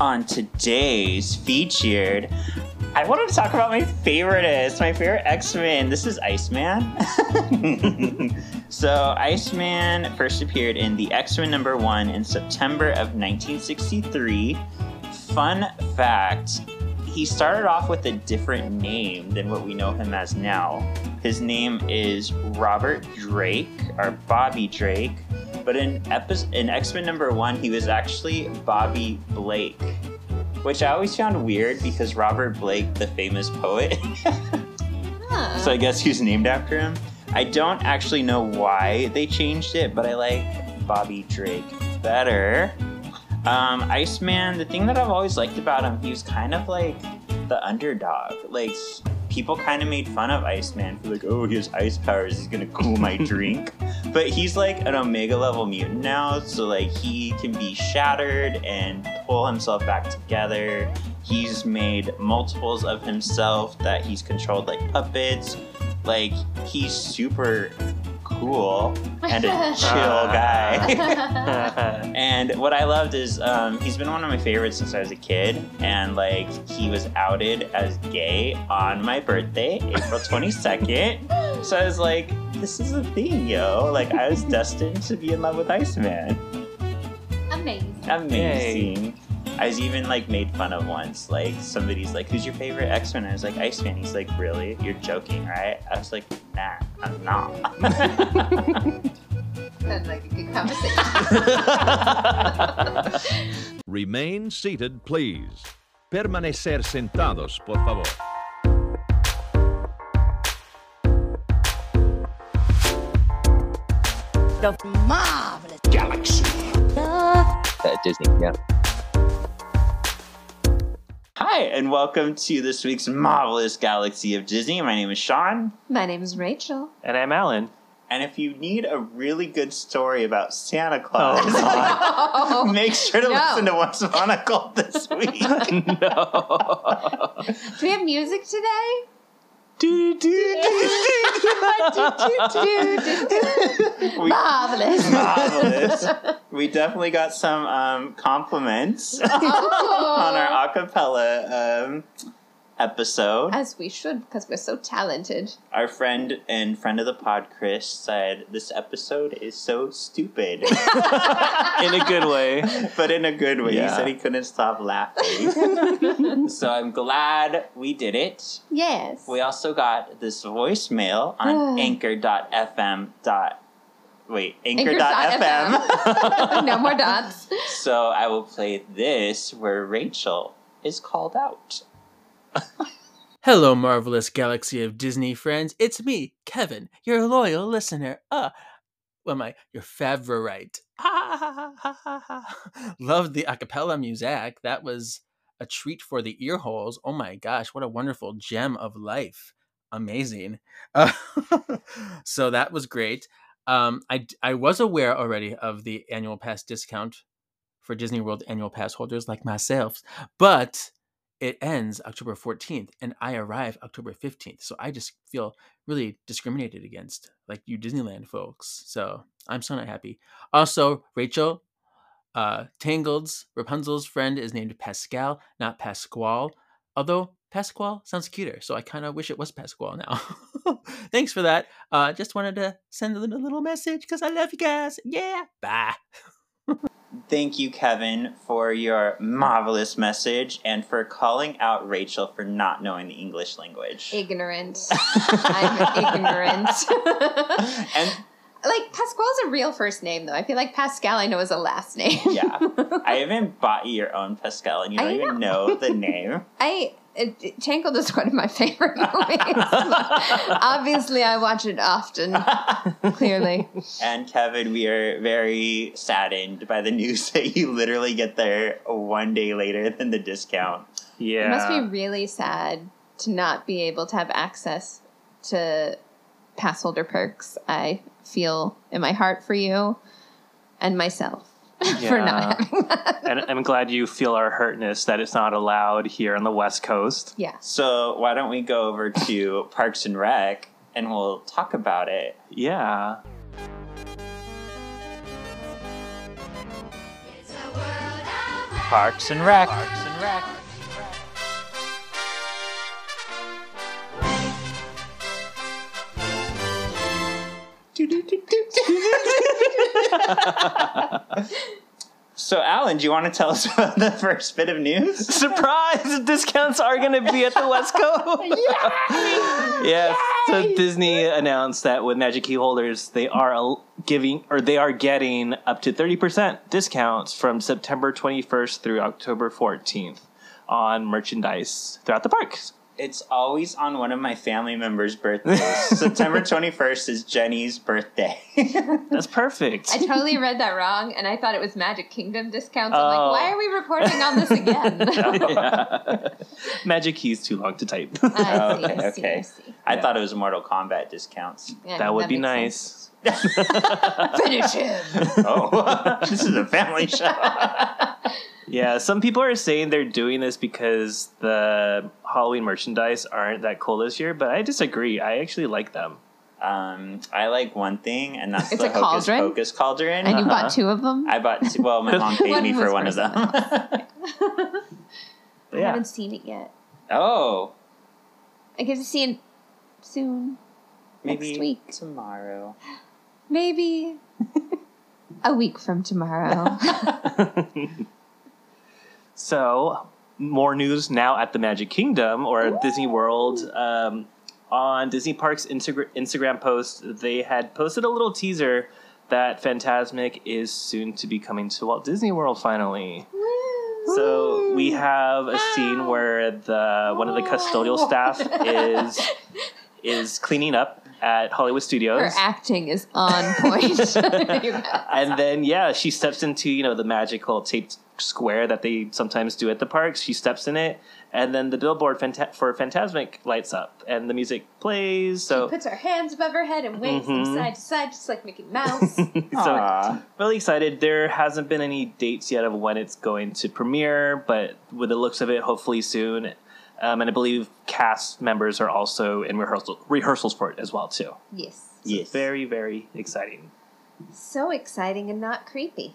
on today's featured, I wanted to talk about my favoriteest, my favorite X-Men. This is Iceman. so Iceman first appeared in the X-Men number one in September of 1963. Fun fact, he started off with a different name than what we know him as now. His name is Robert Drake, or Bobby Drake, but in, epi- in X Men number one, he was actually Bobby Blake, which I always found weird because Robert Blake, the famous poet, Huh. so I guess he's named after him. I don't actually know why they changed it, but I like Bobby Drake better. Um, Iceman, the thing that I've always liked about him, he was kind of like the underdog. Like people kind of made fun of Iceman for like, oh, he has ice powers, he's gonna cool my drink. But he's like an Omega level mutant now, so like he can be shattered and pull himself back together. He's made multiples of himself that he's controlled like puppets. Like he's super cool and a chill guy. And what I loved is um, he's been one of my favorites since I was a kid, and like he was outed as gay on my birthday, April twenty second. So I was like, "This is a thing, yo!" Like I was destined to be in love with Iceman. Amazing. Amazing. I was even like made fun of once. Like somebody's like, "Who's your favorite X Men?" I was like, "Iceman." He's like, "Really? You're joking, right?" I was like, "Nah, I'm not." Sounds like a good conversation. Remain seated, please. Permanecer sentados, por favor. The marvelous Galaxy. at Disney. Yeah. Hi, and welcome to this week's marvelous galaxy of Disney. My name is Sean. My name is Rachel. And I'm Alan. And if you need a really good story about Santa oh, Claus, Oh, make sure to No. listen to What's Monocle this week. no. Do we have music today? Do, do, we, Marvelous. marvelous. We definitely got some um, compliments on our acapella um, episode. As we should, because we're so talented. Our friend and friend of the pod, Chris, said this episode is so stupid, In a good way. but in a good way. He said he couldn't stop laughing. so I'm glad we did it. Yes. We also got this voicemail on anchor.fm. Dot, wait, anchor.fm. no more dots. so I will play this where Rachel is called out. Hello, marvelous galaxy of Disney friends. It's me, Kevin, your loyal listener. Uh, well, my your favorite. Loved the a cappella music. That was a treat for the ear holes. Oh my gosh, what a wonderful gem of life. Amazing. Uh, so that was great. Um, I, I was aware already of the annual pass discount for Disney World annual pass holders like myself, but it ends October 14th and I arrive October 15th. So I just feel really discriminated against, like you Disneyland folks. So I'm so not happy. Also, Rachel, uh, Tangled's Rapunzel's friend is named Pascal, not Pasquale. Although Pasquale sounds cuter, so I kind of wish it was Pasquale now. Thanks for that. Uh, just wanted to send a little, little message because I love you guys. Yeah, bye. Thank you, Kevin, for your marvelous message and for calling out Rachel for not knowing the English language. Ignorant. I'm ignorant. and like Pasquale's a real first name, though. I feel like Pascal I know is a last name. yeah, I even bought you your own Pascal, and you don't even know the name. I it, it- Tangled is one of my favorite movies. Obviously, I watch it often. Clearly, And Kevin, we are very saddened by the news that you literally get there one day later than the discount. Yeah. it must be really sad to not be able to have access to pass holder perks. I feel in my heart for you and myself for not Yeah. having that. and I'm glad you feel our hurtness that it's not allowed here on the West Coast. Yeah. So why don't we go over to Parks and Rec and we'll talk about it. Yeah. It's a world of Parks and Rec. Parks and Rec. So, Alan, do you want to tell us about the first bit of news? Surprise! Discounts are going to be at the West Coast. yes. So Disney announced that with Magic Key holders, they are giving or they are getting up to thirty percent discounts from September twenty first through October fourteenth on merchandise throughout the parks. It's always on one of my family members' birthdays. September 21st is Jenny's birthday. That's perfect. I totally read that wrong, and I thought it was Magic Kingdom discounts. I'm Oh. like, why are we reporting on this again? Yeah. Magic Key's too long to type. I see, Oh, okay, I see, okay. I see. I thought it was Mortal Kombat discounts. Yeah, that would be nice. sense. Finish him. Oh, this is a family show. Yeah, some people are saying they're doing this because the Halloween merchandise aren't that cool this year, but I disagree. I actually like them. Um, I like one thing, and that's It's the a Hocus cauldron? Pocus cauldron. And you Uh-huh. bought two of them? I bought. Two, well, my mom paid One me was for one of for them. I Yeah. haven't seen it yet. oh, I get to see it soon. maybe Next week. tomorrow. Maybe a week from tomorrow. So, more news now at the Magic Kingdom or Disney World. Um, on Disney Parks Instagram Instagram post, they had posted a little teaser that Fantasmic is soon to be coming to Walt Disney World finally. So we have a scene where the one of the custodial staff is is cleaning up at Hollywood Studios. Her acting is on point. and then yeah, she steps into you know the magical taped square that they sometimes do at the parks. She steps in it, and then the billboard phanta- for Fantasmic lights up, and the music plays. So, she puts her hands above her head and waves them Mhm. side to side, just like Mickey Mouse. so Aw. really excited. There hasn't been any dates yet of when it's going to premiere, but with the looks of it, hopefully soon. Um, and I believe cast members are also in rehearsal rehearsals for it as well too. yes. Yes. Very very exciting. So exciting and not creepy.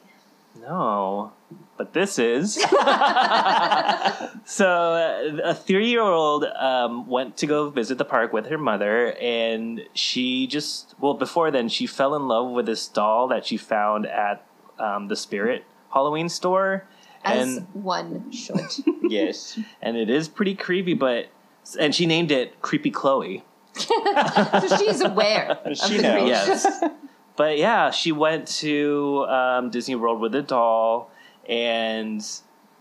No, but this is. so, uh, a three year old um, went to go visit the park with her mother, and she just, well, before then, she fell in love with this doll that she found at um, the Spirit Halloween store. As And, one should. Yes. and it is pretty creepy, but. And she named it Creepy Chloe. so she's aware. of She the knows. Yes. but yeah, she went to um, Disney World with a doll, and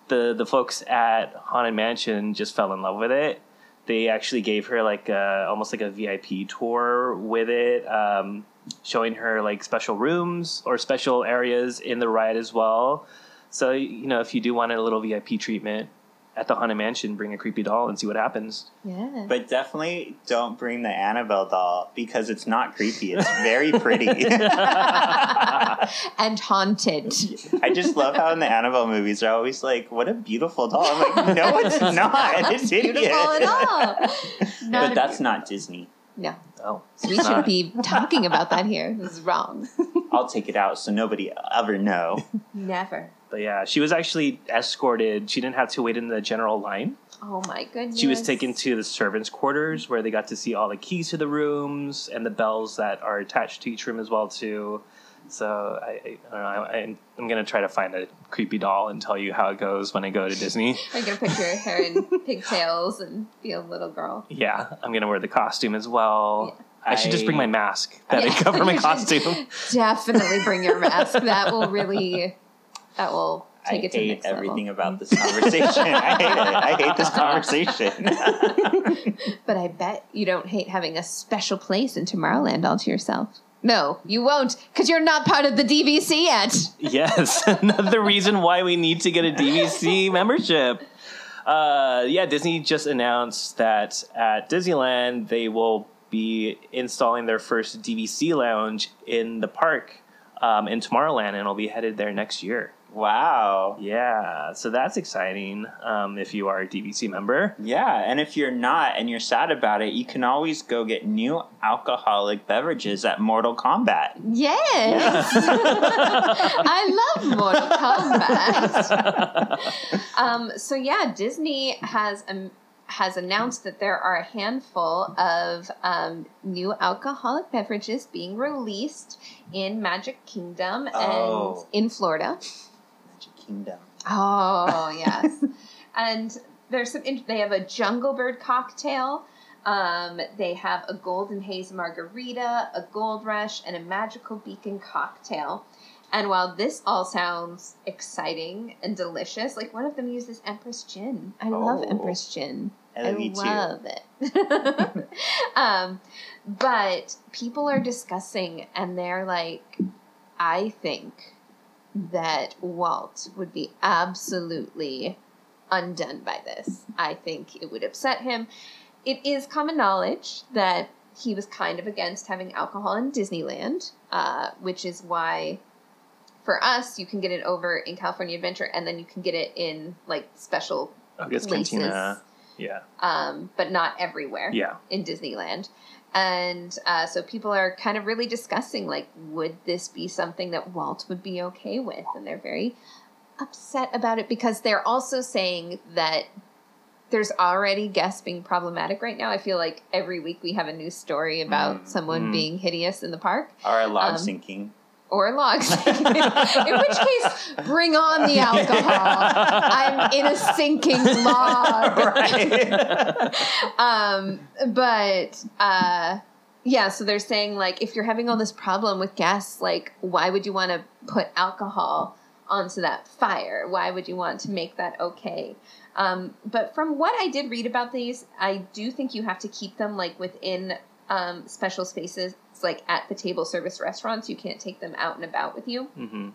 the the folks at Haunted Mansion just fell in love with it. They actually gave her like a, almost like a VIP tour with it, um, showing her like special rooms or special areas in the ride as well. So you know, if you do want a little VIP treatment at the Haunted Mansion, bring a creepy doll and see what happens. Yeah. But definitely don't bring the Annabelle doll because it's not creepy. It's very pretty. and haunted. I just love how in the Annabelle movies they're always like, "What a beautiful doll." I'm like, "No, it's not. It's Beautiful hideous." at all. Not But that's beau- not Disney. No. Oh, We shouldn't be talking about that here. This is wrong. I'll take it out so nobody ever know. Never. But yeah, she was actually escorted. She didn't have to wait in the general line. Oh my goodness. She was taken to the servants' quarters where they got to see all the keys to the rooms and the bells that are attached to each room as well too. So I, I, I don't know. I, I'm gonna try to find a creepy doll and tell you how it goes when I go to Disney. I'm gonna picture her hair in pigtails and be a little girl. Yeah, I'm gonna wear the costume as well. I should just bring my mask that Yeah. cover my costume. Definitely bring your mask. That will really. That will I it to the hate everything level. about this conversation. I hate it. I hate this conversation. But I bet you don't hate having a special place in Tomorrowland all to yourself. No, you won't, because you're not part of the DVC yet. Yes, another reason why we need to get a DVC membership. Uh, yeah, Disney just announced that at Disneyland they will be installing their first DVC lounge in the park um, in Tomorrowland, and it'll be headed there next year. Wow. Yeah, so that's exciting um, if you are a DVC member. Yeah, and if you're not and you're sad about it, you can always go get new alcoholic beverages at Mortal Kombat. Yes. I love Mortal Kombat. um, so yeah, Disney has um, has announced that there are a handful of um, new alcoholic beverages being released in Magic Kingdom Oh. and in Florida. Kingdom. Oh yes, and there's some. They have a Jungle Bird cocktail. Um, they have a Golden Haze margarita, a Gold Rush, and a Magical Beacon cocktail. And while this all sounds exciting and delicious, like one of them uses Empress Gin. I love Oh. Empress Gin. I love too. love it. um, but people are discussing, and they're like, I think that Walt would be absolutely undone by this. I think it would upset him. It is common knowledge that he was kind of against having alcohol in Disneyland, uh, which is why for us you can get it over in California Adventure, and then you can get it in like special places, Cantina. Yeah. um, but not everywhere Yeah. in Disneyland. And uh, so people are kind of really discussing, like, would this be something that Walt would be okay with? And they're very upset about it because they're also saying that there's already guests being problematic right now. I feel like every week we have a new story about Mm, someone mm. being hideous in the park Or a log Um, sinking. Or logs. in which case, bring on the alcohol. I'm in a sinking log. um, but uh, yeah, so they're saying like if you're having all this problem with gas, like why would you want to put alcohol onto that fire? Why would you want to make that okay? Um, but from what I did read about these, I do think you have to keep them like within um, special spaces, like at the table service restaurants. You can't take them out and about with you. Mm-hmm.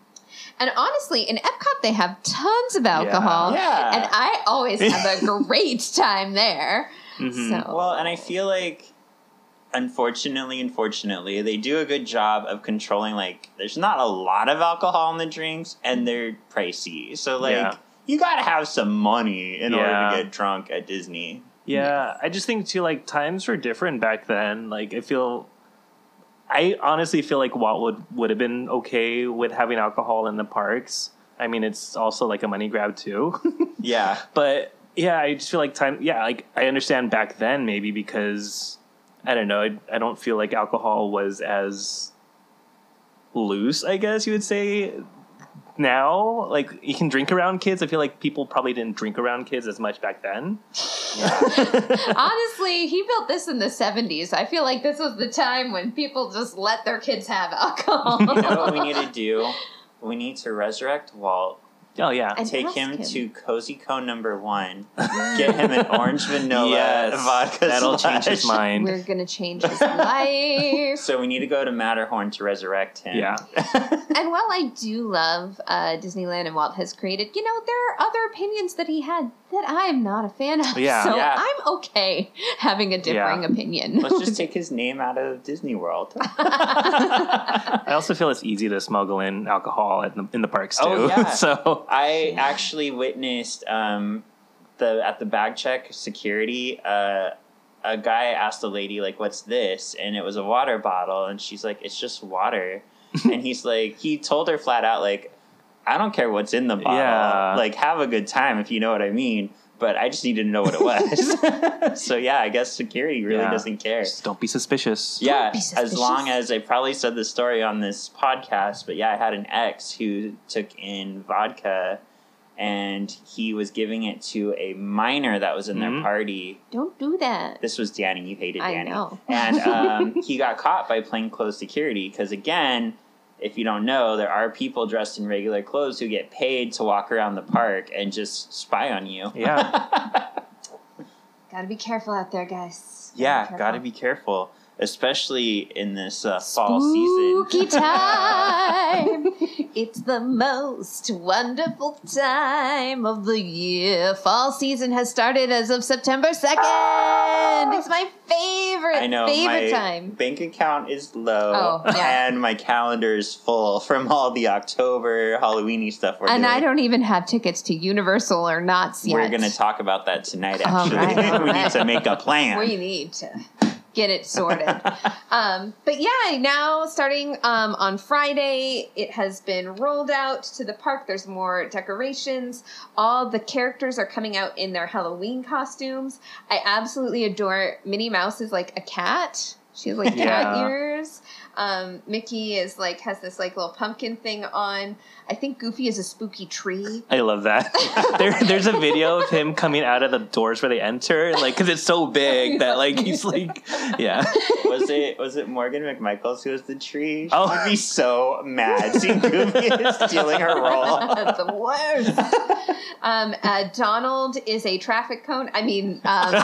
And honestly, in Epcot, they have tons of alcohol. Yeah. And I always have a great time there. hmm So, Well, and I feel like, unfortunately, unfortunately, they do a good job of controlling. Like, there's not a lot of alcohol in the drinks, and they're pricey. So, like, Yeah. you gotta have some money in order to get drunk at Disney. Yeah, I just think too like times were different back then. Like I feel I honestly feel like Walt would would have been okay with having alcohol in the parks. I mean, it's also like a money grab too. Yeah. but yeah, I just feel like time yeah, like I understand back then maybe because I don't know, I, I don't feel like alcohol was as loose, I guess you would say now like you can drink around kids i feel like people probably didn't drink around kids as much back then honestly, he built this in the 70s. I feel like this was the time when people just let their kids have alcohol. You know what we need to do? We need to resurrect Walt, oh yeah And take ask him, him. to Cozy Cone number one, get him an orange vanilla Yes, vodka that'll change his mind We're going to change his life. So we need to go to Matterhorn to resurrect him. Yeah. And while I do love uh, Disneyland and Walt has created, you know, there are other opinions that he had that I'm not a fan of. Yeah. So Yeah. I'm okay having a differing Yeah. opinion. Let's just take his name out of Disney World. I also feel it's easy to smuggle in alcohol in the, in the parks too. Oh, yeah. so I actually witnessed um, the at the bag check security. Uh, a guy asked a lady like, "What's this?" and it was a water bottle, and she's like, "It's just water." and he's like, he told her flat out like, "I don't care what's in the bottle. Yeah. Like, have a good time if you know what I mean." But I just needed to know what it was. so yeah, I guess security really Yeah. doesn't care. just don't be suspicious. Yeah, be as long as I probably said this story on this podcast, but yeah, I had an ex who took in vodka and he was giving it to a minor that was in their Mhm. party. Don't do that. This was Danny. You hated I Danny. know. And um, he got caught by plainclothes security because, again, if you don't know, there are people dressed in regular clothes who get paid to walk around the park and just spy on you. Yeah. Gotta be careful out there, guys. yeah, careful. gotta be careful, especially in this uh, fall season. Spooky time. it's the most wonderful time of the year. Fall season has started as of September 2nd. It's my favorite I know favorite my time. bank account is low, Oh, yeah. and my calendar is full from all the October Halloweeny stuff we're And doing. I don't even have tickets to Universal or Knott's yet. We're going to talk about that tonight. Actually, right, all we right. need to make a plan. We need to get it sorted. um, but yeah, now starting um, on Friday, it has been rolled out to the park. There's more decorations. All the characters are coming out in their Halloween costumes. I absolutely adore Minnie Mouse is like a cat. She's has like cat ears. Um, Mickey is like has this like little pumpkin thing on. I think Goofy is a spooky tree. I love that. there, there's a video of him coming out of the doors where they enter, like because it's so big that like he's like, yeah. was it was it Morgan McMichaels who was the tree? She Oh. would be so mad seeing Goofy is stealing her role. the worst. um, uh, Donald is a traffic cone. I mean, um,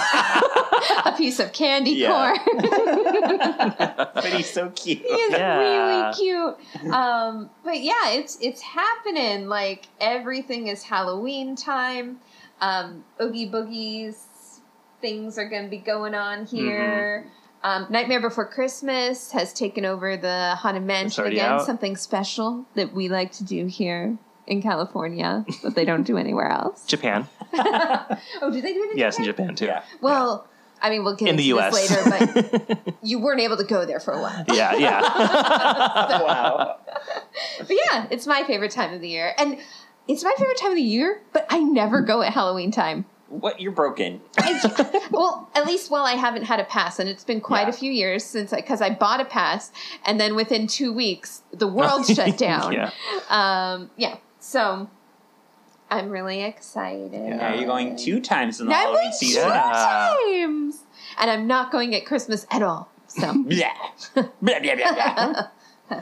a piece of candy Yeah. corn. But he's so cute. He is Yeah. really cute. Um, but yeah, it's it's happening. Like everything is Halloween time. Um, Oogie boogies things are going to be going on here. Um, Nightmare Before Christmas has taken over the Haunted Mansion again. out. Something special that we like to do here in California that they don't do anywhere else. Japan, oh, do they do it? In yes, in Japan? Japan too. Yeah. Well, I mean, we'll get In the U.S. this later, but you weren't able to go there for a while. yeah, yeah. wow. But yeah, it's my favorite time of the year. And it's my favorite time of the year, but I never go at Halloween time. What you're broken. I- well, at least while I haven't had a pass, and it's been quite Yeah. a few years since I, because I bought a pass, and then within two weeks, the world shut down. Yeah. Um, yeah. So I'm really excited. Now you're going two times in the Now I'm going two season. Yeah. times, and I'm not going at Christmas at all. So yeah, Blah, blah, blah, blah.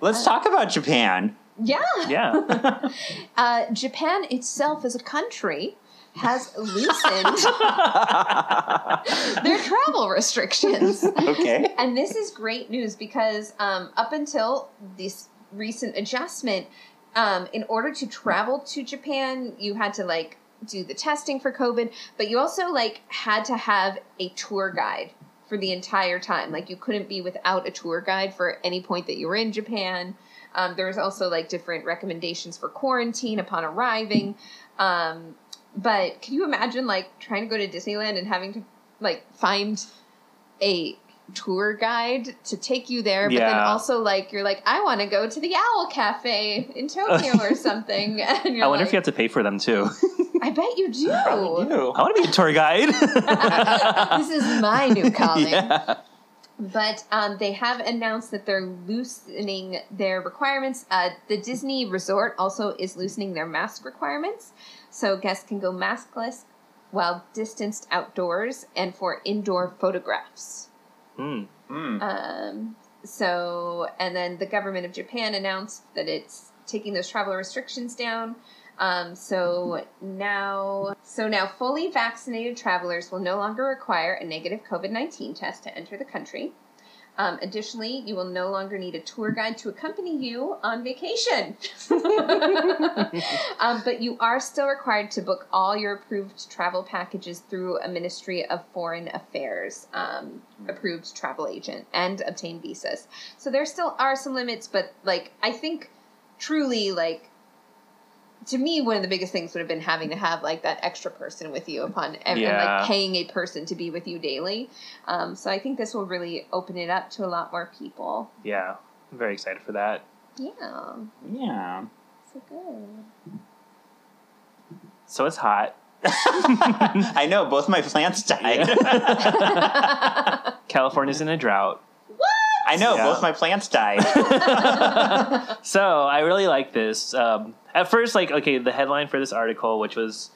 Let's talk about Japan. yeah. Yeah. Uh, Japan itself as a country has loosened their travel restrictions. Okay. And this is great news because um, up until this recent adjustment, um, in order to travel to Japan, you had to like do the testing for COVID, but you also like had to have a tour guide for the entire time. Like you couldn't be without a tour guide for any point that you were in Japan. Um, there was also like different recommendations for quarantine upon arriving. Um, but can you imagine like trying to go to Disneyland and having to like find a tour guide to take you there, but then also like you're like, I want to go to the Owl Cafe in Tokyo or something. And you're I wonder if you have to pay for them too. I bet you do. Probably do. I want to be a tour guide. this is my new calling. yeah. But um, they have announced that they're loosening their requirements. Uh, the Disney Resort also is loosening their mask requirements. So guests can go maskless while distanced outdoors and for indoor photographs. Mm. Mm. Um, so, and then the government of Japan announced that it's taking those travel restrictions down. Um, so now, so now fully vaccinated travelers will no longer require a negative COVID nineteen test to enter the country. Um, additionally, you will no longer need a tour guide to accompany you on vacation. um, but you are still required to book all your approved travel packages through a Ministry of Foreign Affairs um, approved travel agent and obtain visas. So there still are some limits, but like I think truly like to me one of the biggest things would have been having to have like that extra person with you upon and Yeah. like paying a person to be with you daily. Um, so I think this will really open it up to a lot more people. Yeah. I'm very excited for that. Yeah, Yeah. so good. So it's hot. I know, both my plants died. California's in a drought. What? I know, Yeah. both my plants died. So I really like this. Um, at first, like, okay, the headline for this article, which was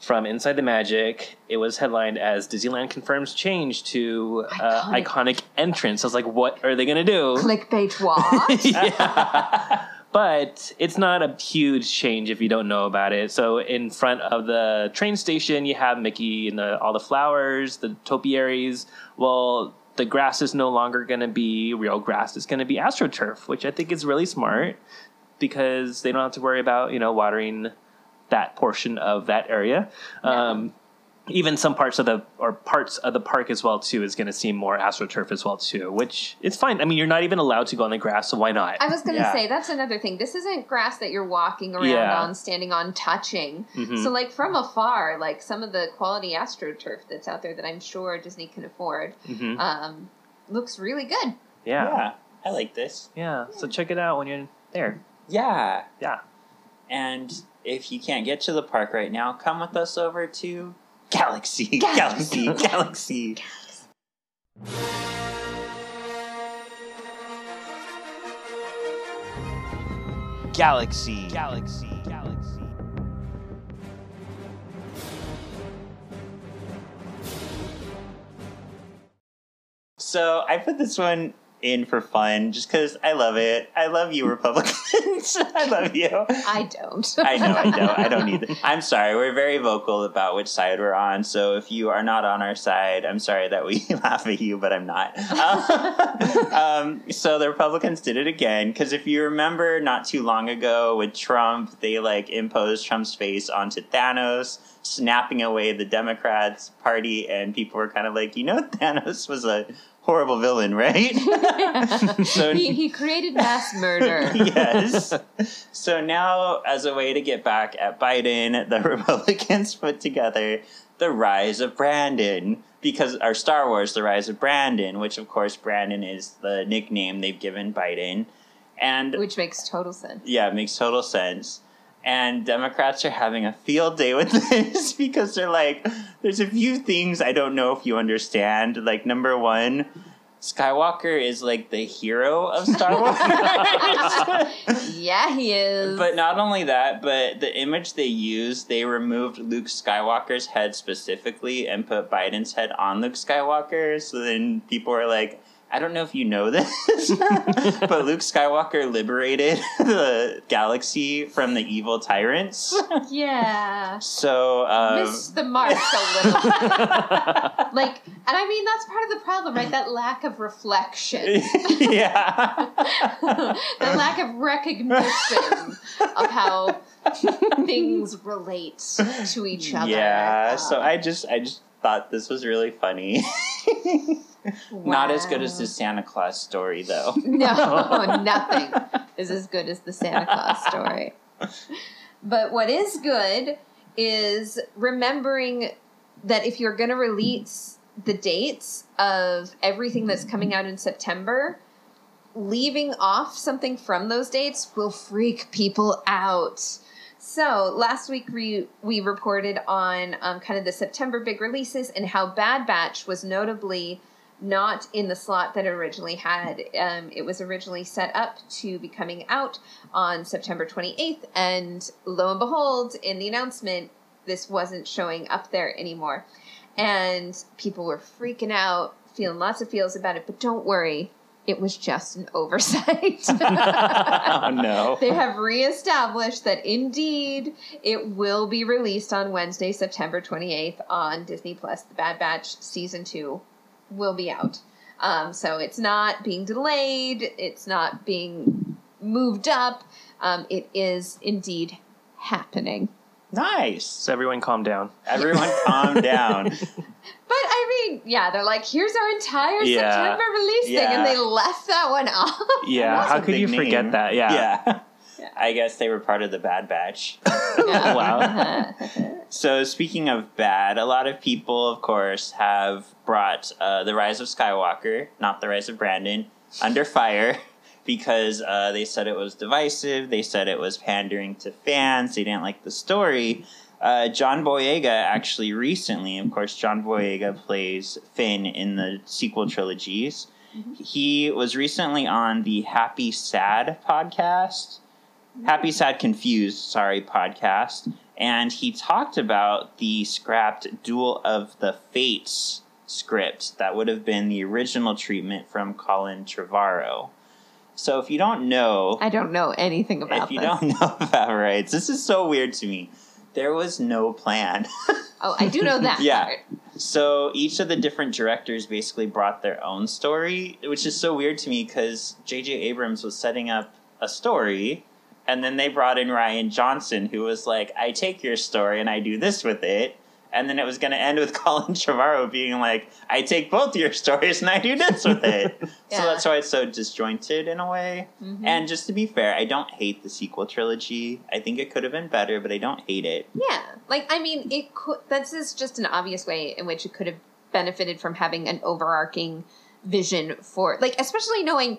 from Inside the Magic, it was headlined as Disneyland confirms change to uh, Iconic. iconic entrance. I was like, what are they going to do? Clickbait what? yeah. But it's not a huge change if you don't know about it. So in front of the train station, you have Mickey and the, all the flowers, the topiaries. Well, the grass is no longer going to be real grass. It's going to be astroturf, which I think is really smart because they don't have to worry about you know watering that portion of that area. Um, even some parts of the or parts of the park as well too is going to see more astroturf as well too, which it's fine. I mean, you're not even allowed to go on the grass, so why not? I was going to Yeah. say that's another thing. This isn't grass that you're walking around Yeah. on, standing on, touching. Mhm. So, like from afar, like some of the quality astroturf that's out there that I'm sure Disney can afford, Mhm. um, looks really good. yeah. yeah, I like this. yeah, So check it out when you're there. Yeah, Yeah. and if you can't get to the park right now, come with us over to Galaxy, Galaxy. Galaxy, Galaxy. Galaxy, Galaxy, Galaxy. So I put this one in for fun just because I love it. I love you, Republicans. I love you. I don't. I know, I don't. I don't either. I'm sorry. We're very vocal about which side we're on. So if you are not on our side, I'm sorry that we laugh at you, but I'm not. um, so the Republicans did it again because if you remember, not too long ago with Trump, they like imposed Trump's face onto Thanos, snapping away the Democrats' party, and people were kind of like, you know, Thanos was a horrible villain, right? so he, he created mass murder. yes. So now, as a way to get back at Biden, the Republicans put together the Rise of Brandon because our Star Wars, the Rise of Brandon, which of course Brandon is the nickname they've given Biden, and Which makes total sense. yeah, it makes total sense. And Democrats are having a field day with this because they're like, there's a few things I don't know if you understand. Like, number one, Skywalker is like the hero of Star Wars. Yeah, he is. But not only that, but the image they used, they removed Luke Skywalker's head specifically and put Biden's head on Luke Skywalker. So then people are like, I don't know if you know this, but Luke Skywalker liberated the galaxy from the evil tyrants. yeah. So, um, Missed the mark a little bit. Like, and I mean, that's part of the problem, right? That lack of reflection. yeah. the lack of recognition of how things relate to each other. Yeah, Um, so I just I just thought this was really funny. Not as good as the Santa Claus story though. No, nothing is as good as the Santa Claus story. But what is good is remembering that if you're going to release the dates of everything that's coming out in September, leaving off something from those dates will freak people out. So last week we we reported on um, kind of the September big releases and how Bad Batch was notably not in the slot that it originally had. Um, it was originally set up to be coming out on September 28th, and lo and behold, in the announcement, this wasn't showing up there anymore. And people were freaking out, feeling lots of feels about it, but don't worry, it was just an oversight. oh no. They have reestablished that indeed it will be released on Wednesday, September 28th on Disney Plus. The Bad Batch season 2 will be out. Um, so it's not being delayed, it's not being moved up. Um, it is indeed happening. Nice. So everyone calm down. Everyone calm down. But I mean, yeah, they're like, here's our entire Yeah. September release thing, and they left that one off. Yeah, how could you big forget that? Yeah. Yeah. Yeah. I guess they were part of the Bad Batch. Wow. So, speaking of bad, a lot of people, of course, have brought uh, The Rise of Skywalker, not The Rise of Brandon, under fire because uh, they said it was divisive. They said it was pandering to fans. They didn't like the story. Uh, John Boyega actually recently, of course, John Boyega plays Finn in the sequel trilogies. He was recently on the Happy Sad podcast. Happy Sad Confused, sorry, podcast. And he talked about the scrapped Duel of the Fates script that would have been the original treatment from Colin Trevorrow. So if you don't know, I don't know anything about if you this. don't know about rights, this is so weird to me. There was no plan. Oh, I do know that Yeah. part. So each of the different directors basically brought their own story, which is so weird to me because J.J. Abrams was setting up a story, and then they brought in Rian Johnson, who was like, "I take your story and I do this with it," and then it was going to end with Colin Trevorrow being like, "I take both your stories and I do this with it." Yeah. So that's why it's so disjointed in a way. Mhm. And just to be fair, I don't hate the sequel trilogy. I think it could have been better, but I don't hate it. Yeah, like I mean, it could. This is just an obvious way in which it could have benefited from having an overarching vision for, like, especially knowing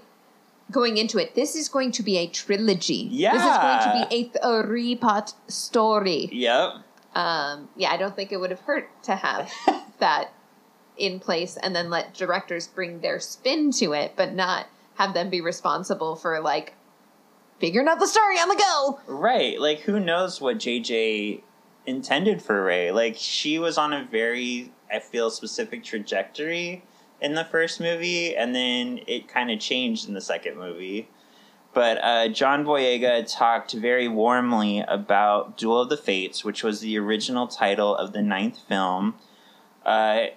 going into it, this is going to be a trilogy. Yeah. this is going to be a three-part story. Yep. Um, yeah, I don't think it would have hurt to have that in place and then let directors bring their spin to it, but not have them be responsible for like figuring out the story on the go. Right. Like, who knows what JJ intended for Rey? Like, she was on a very, I feel, specific trajectory in the first movie, and then it kind of changed in the second movie. But uh, John Boyega talked very warmly about Duel of the Fates, which was the original title of the ninth film. Uh,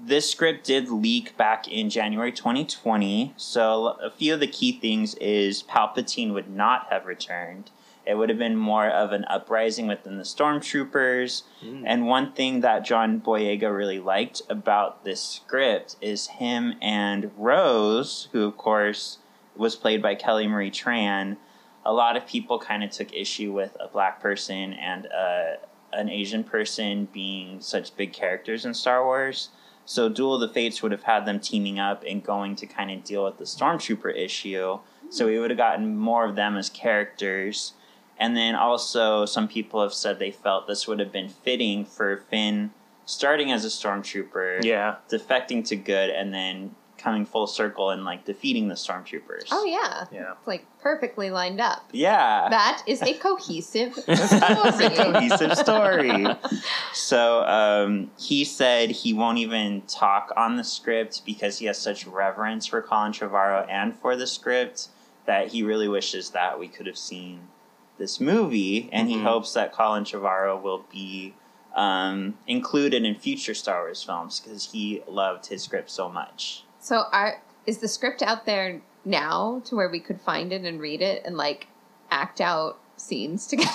this script did leak back in January 2020. So a few of the key things is Palpatine would not have returned. It would have been more of an uprising within the stormtroopers. And one thing that John Boyega really liked about this script is him and Rose, who of course was played by Kelly Marie Tran. A lot of people kind of took issue with a black person and uh, an Asian person being such big characters in Star Wars. So Duel of the Fates would have had them teaming up and going to kind of deal with the Stormtrooper issue. So we would have gotten more of them as characters. And then also, some people have said they felt this would have been fitting for Finn starting as a Stormtrooper, Yeah. defecting to good, and then coming full circle and like defeating the Stormtroopers. Oh yeah, Yeah. it's like perfectly lined up. Yeah. That is a cohesive That's a story. cohesive story. So um, he said he won't even talk on the script because he has such reverence for Colin Trevorrow and for the script that he really wishes that we could have seen this movie, and he Mhm. hopes that Colin Trevorrow will be um, included in future Star Wars films because he loved his script so much. So, are is the script out there now to where we could find it and read it and like act out scenes together?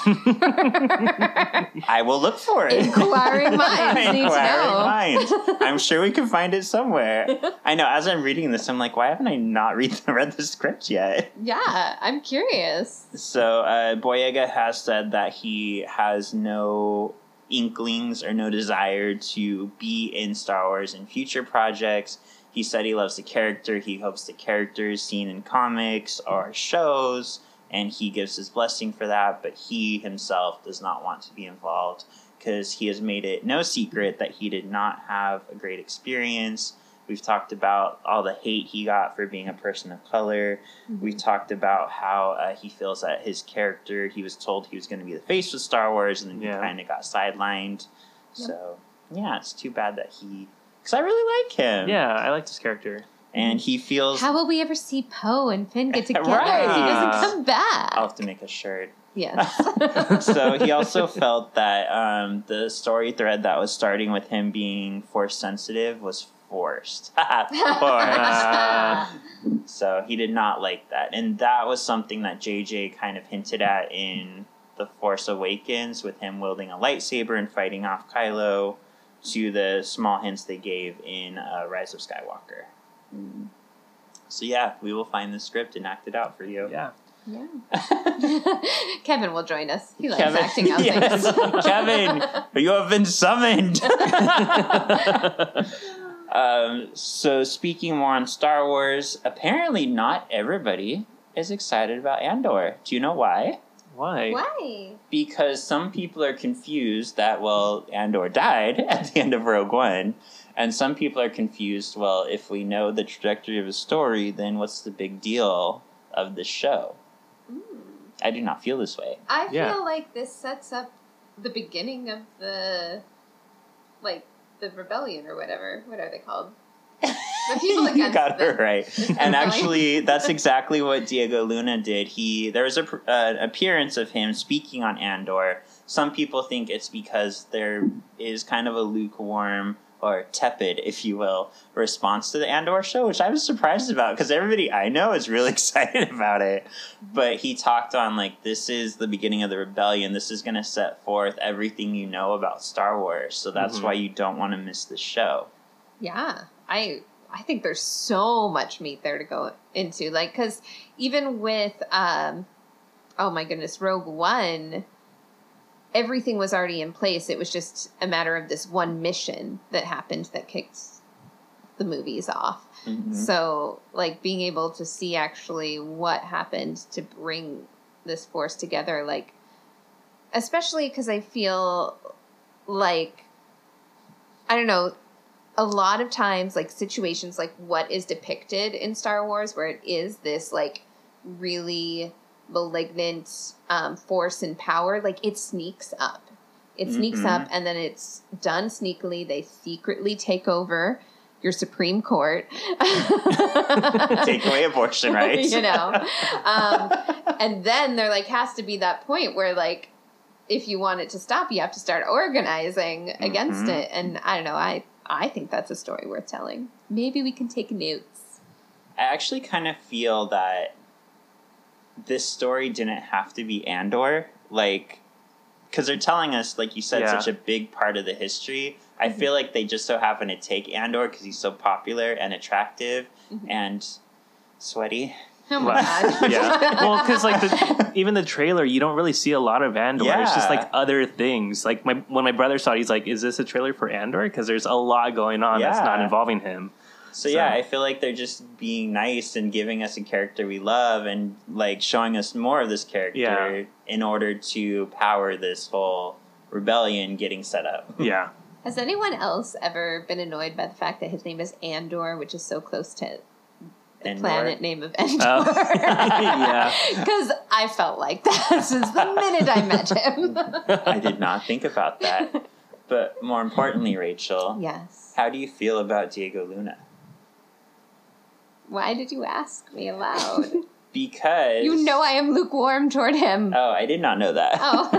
I will look for it. Inquiring minds need to know. minds. I'm sure we can find it somewhere. I know. As I'm reading this, I'm like, why haven't I not read read the script yet? yeah, I'm curious. So uh, Boyega has said that he has no inklings or no desire to be in Star Wars in future projects. He said he loves the character. He hopes the characters seen in comics or shows, and he gives his blessing for that. But he himself does not want to be involved because he has made it no secret that he did not have a great experience. We've talked about all the hate he got for being a person of color. We've talked about how uh, he feels that his character, he was told he was going to be the face of Star Wars, and then Yeah. he kind of got sidelined. Yep. So, yeah, it's too bad that he. Because I really like him. Yeah, I liked his character. And he feels. How will we ever see Poe and Finn get together Right. if he doesn't come back? I'll have to make a shirt. Yes. so he also felt that um, the story thread that was starting with him being force sensitive was forced. Uh, forced. so he did not like that, and that was something that JJ kind of hinted at in the Force Awakens with him wielding a lightsaber and fighting off Kylo. To the small hints they gave in uh, Rise of Skywalker. So yeah, we will find the script and act it out for you. yeah. yeah. Kevin will join us. He likes Kevin, acting out yes. things. Kevin, you have been summoned. um, so, speaking more on Star Wars, apparently not everybody is excited about Andor. Do you know why? Why? Why? Because some people are confused that, well, Andor died at the end of Rogue One. And some people are confused, well, if we know the trajectory of a story, then what's the big deal of the show? I do not feel this way. I Yeah. feel like this sets up the beginning of the, like, the rebellion or whatever. What are they called? The people you against got her right. And actually, that's exactly what Diego Luna did. He there was a uh, appearance of him speaking on Andor. Some people think it's because there is kind of a lukewarm or tepid, if you will, response to the Andor show, which I was surprised about because everybody I know is really excited about it. But he talked on like this is the beginning of the rebellion. This is going to set forth everything you know about Star Wars. So that's Mhm. why you don't want to miss the show. Yeah, I I think there's so much meat there to go into. Like, because even with um, oh my goodness, Rogue One, everything was already in place. It was just a matter of this one mission that happened that kicked the movies off. Mhm. So, like being able to see actually what happened to bring this force together, like, especially because I feel like, I don't know, a lot of times, like situations like what is depicted in Star Wars, where it is this like really malignant um, force and power, like it sneaks up. It sneaks Mhm. up, and then it's done sneakily. They secretly take over your Supreme Court. Take away abortion rights. you know. Um, and then there like has to be that point where like if you want it to stop, you have to start organizing against Mhm. it. And I don't know, I I think that's a story worth telling. Maybe we can take notes. I actually kind of feel that this story didn't have to be Andor, like, because they're telling us, like you said, Yeah. such a big part of the history. I Mm-hmm. feel like they just so happen to take Andor because he's so popular and attractive Mhm. and sweaty. Oh my god. yeah. Well, because like the, even the trailer, you don't really see a lot of Andor. It's just like other things. Like my when my brother saw it, he's like, "Is this a trailer for Andor?" Because there's a lot going on that's not involving him. So, So- yeah, I feel like they're just being nice and giving us a character we love and like showing us more of this character Yeah. in order to power this whole rebellion getting set up. Yeah. Has anyone else ever been annoyed by the fact that his name is Andor, which is so close to the Endor? planet name of oh. Endor? Oh. Yeah. Because I felt like that since the minute I met him. I did not think about that. But more importantly, Rachel, Yes. how do you feel about Diego Luna? Why did you ask me aloud? Because you know I am lukewarm toward him. Oh, I did not know that. Oh.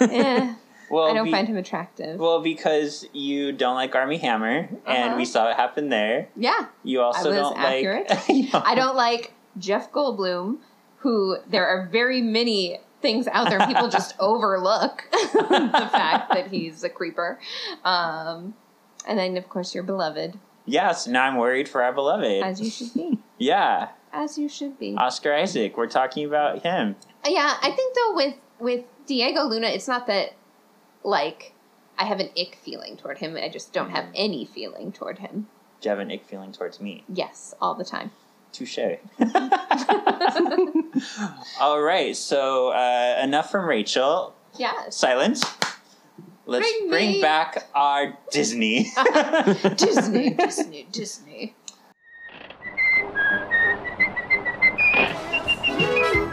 Eh, well, I don't be- find him attractive. Well, because you don't like Armie Hammer, and Uh-huh. we saw it happen there. yeah. You also was don't accurate. like. You know, I don't like Jeff Goldblum, who there are very many things out there people just overlook the fact that he's a creeper. Um, and then, of course, your beloved, Yes, now I'm worried for our beloved. as you should be. yeah, As you should be. Oscar Isaac. We're talking about him. Yeah, I think though with with Diego Luna, it's not that like I have an ick feeling toward him. I just don't have any feeling toward him. Do you have an ick feeling towards me? Yes, all the time. Touche. All right, so uh, enough from Rachel. Yes. Silence. Let's Bring bring, back our Disney. Disney, Disney, Disney.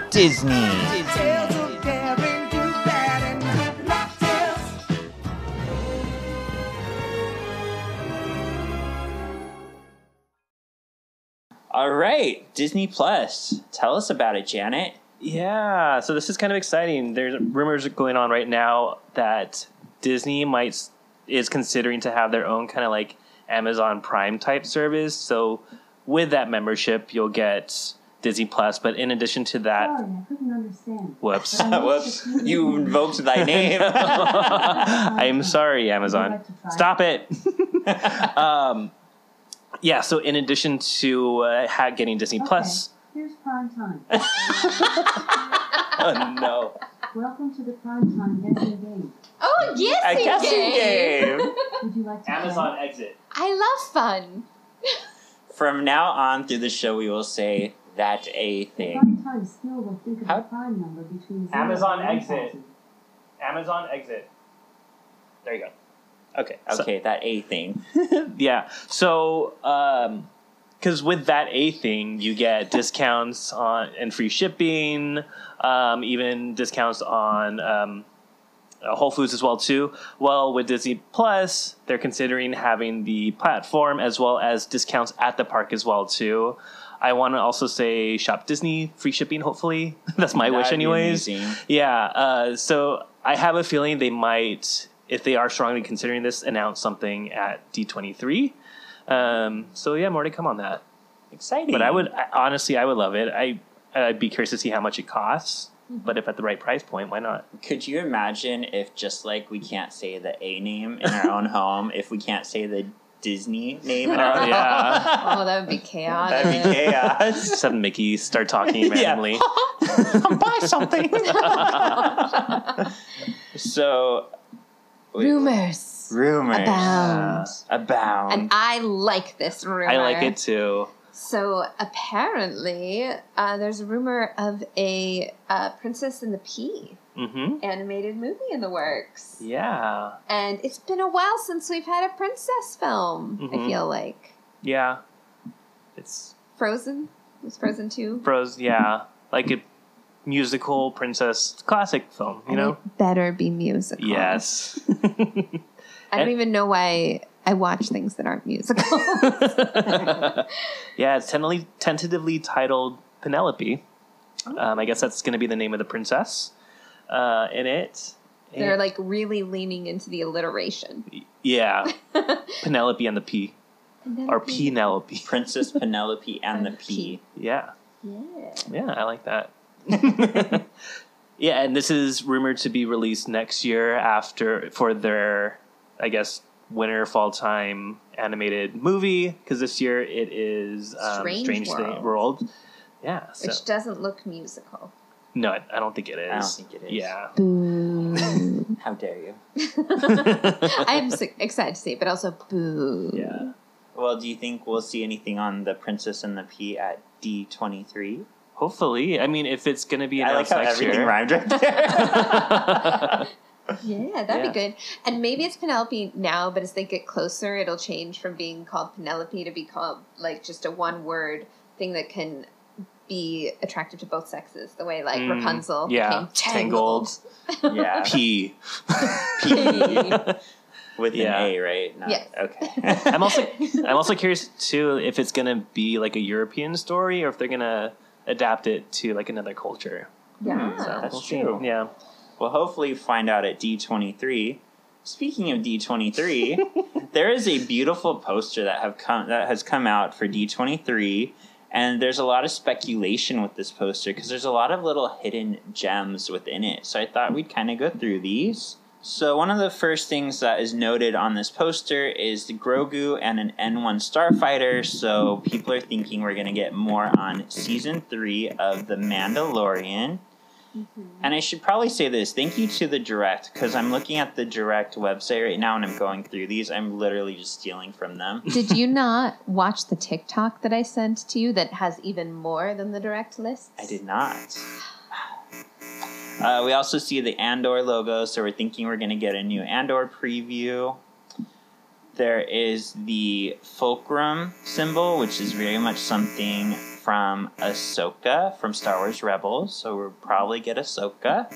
Disney. All right, Disney Plus. Tell us about it, Janet. Yeah, so this is kind of exciting. There's rumors going on right now that Disney might is considering to have their own kind of like Amazon Prime type service. So with that membership, you'll get Disney Plus, but in addition to that, Sorry, I couldn't understand. whoops. Whoops, you invoked thy name. I'm sorry, Amazon. like? Stop it. um, yeah, so in addition to uh, getting Disney Plus, Here's prime time. oh no. Welcome to the prime time guessing game. Oh yes, A he guessing gave. game. Would you like to Amazon exit. I love fun. From now on through the show, we will say that a thing. prime skill will think of How- a prime number between zero Amazon exit. Amazon exit. There you go. Okay. Okay, that a thing. yeah. So, um, because with that A thing, you get discounts on and free shipping, um, even discounts on um, uh, Whole Foods as well too. Well, with Disney Plus, they're considering having the platform as well as discounts at the park as well too. I want to also say shop Disney, free shipping. Hopefully, that's my wish, That'd be anyways. Yeah. Uh, so I have a feeling they might if they are strongly considering this, announce something at D23. Um, so yeah, more to come on that. Exciting. But I would I, honestly, I would love it. I I'd be curious to see how much it costs. But if at the right price point, why not? Could you imagine if just like we can't say the A name in our own home, if we can't say the Disney name in our own yeah. Oh, that would be chaotic. That'd be chaos. Just have Mickey start talking Yeah. randomly. Buy something. so wait, Rumors rumors abound. abound. And I like this rumor. I like it too. So apparently, uh, there's a rumor of a uh, Princess and the Pea Mm-hmm. animated movie in the works. Yeah. And it's been a while since we've had a princess film, I Mhm. feel like. Yeah. It's Frozen? It Was Frozen 2? Frozen. Yeah, like a musical princess classic film. You And know. it better be musical. Yes. I don't even know why I watch things that aren't musical. yeah, it's tentatively, tentatively titled Penelope. Um, I guess that's going to be the name of the princess uh, in it. They're like really leaning into the alliteration. yeah, Penelope and the P, or Penelope. Princess Penelope and the P. Yeah, Yeah. yeah, I like that. yeah, and this is rumored to be released next year after for their, I guess, winter fall time animated movie because this year it is um, Strange Strange World. Thing- World. Yeah, so Which doesn't look musical. no, I, I don't think it is. I don't think it is. Yeah. Boo. How dare you? I'm so excited to see it, but also boo. Yeah. Well, do you think we'll see anything on the Princess and the P at D twenty three? Hopefully, I mean, if it's going to be I like how next everything year. rhymed right there. Yeah, that'd Yeah. be good. And maybe it's Penelope now, but as they get closer, it'll change from being called Penelope to be called like just a one word thing that can be attractive to both sexes, the way like Mm, Rapunzel yeah, became tangled. yeah, P. P. with Yeah. an A, right? Not- Yes. Okay. I'm also I'm also curious too if it's gonna be like a European story or if they're gonna adapt it to like another culture. Yeah. So That's we'll see. true. Yeah. We'll hopefully find out at D23. Speaking of D23, there is a beautiful poster that have come that has come out for D23 and there's a lot of speculation with this poster because there's a lot of little hidden gems within it. So I thought we'd kind of go through these. So one of the first things that is noted on this poster is the Grogu and an N1 starfighter. So people are thinking we're going to get more on season 3 of The Mandalorian. And I should probably say this. Thank you to the direct because I'm looking at the direct website right now and I'm going through these. I'm literally just stealing from them. Did you not watch the TikTok that I sent to you that has even more than the direct list? I did not. Uh, we also see the Andor logo, so we're thinking we're going to get a new Andor preview. There is the Fulcrum symbol, which is very much something from Ahsoka from Star Wars Rebels, so we'll probably get Ahsoka.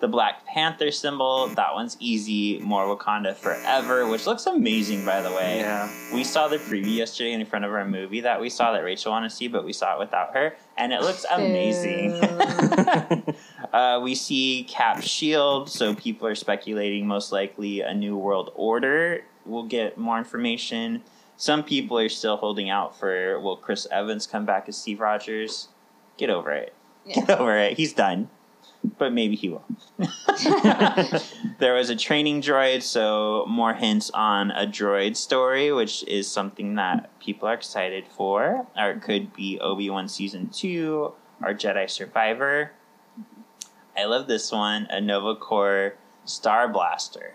The Black Panther symbol, that one's easy. More Wakanda Forever, which looks amazing, by the way. Yeah. We saw the preview yesterday in front of our movie that we saw that Rachel wanted to see, but we saw it without her, and it looks amazing. uh, we see Cap Shield, so people are speculating most likely a new world order. We'll get more information. Some people are still holding out for will Chris Evans come back as Steve Rogers? Get over it. Get over it. He's done. But maybe he will. there was a training droid, so more hints on a droid story, which is something that people are excited for. Or it could be Obi Wan Season 2 or Jedi Survivor. I love this one a Nova Corps Star Blaster.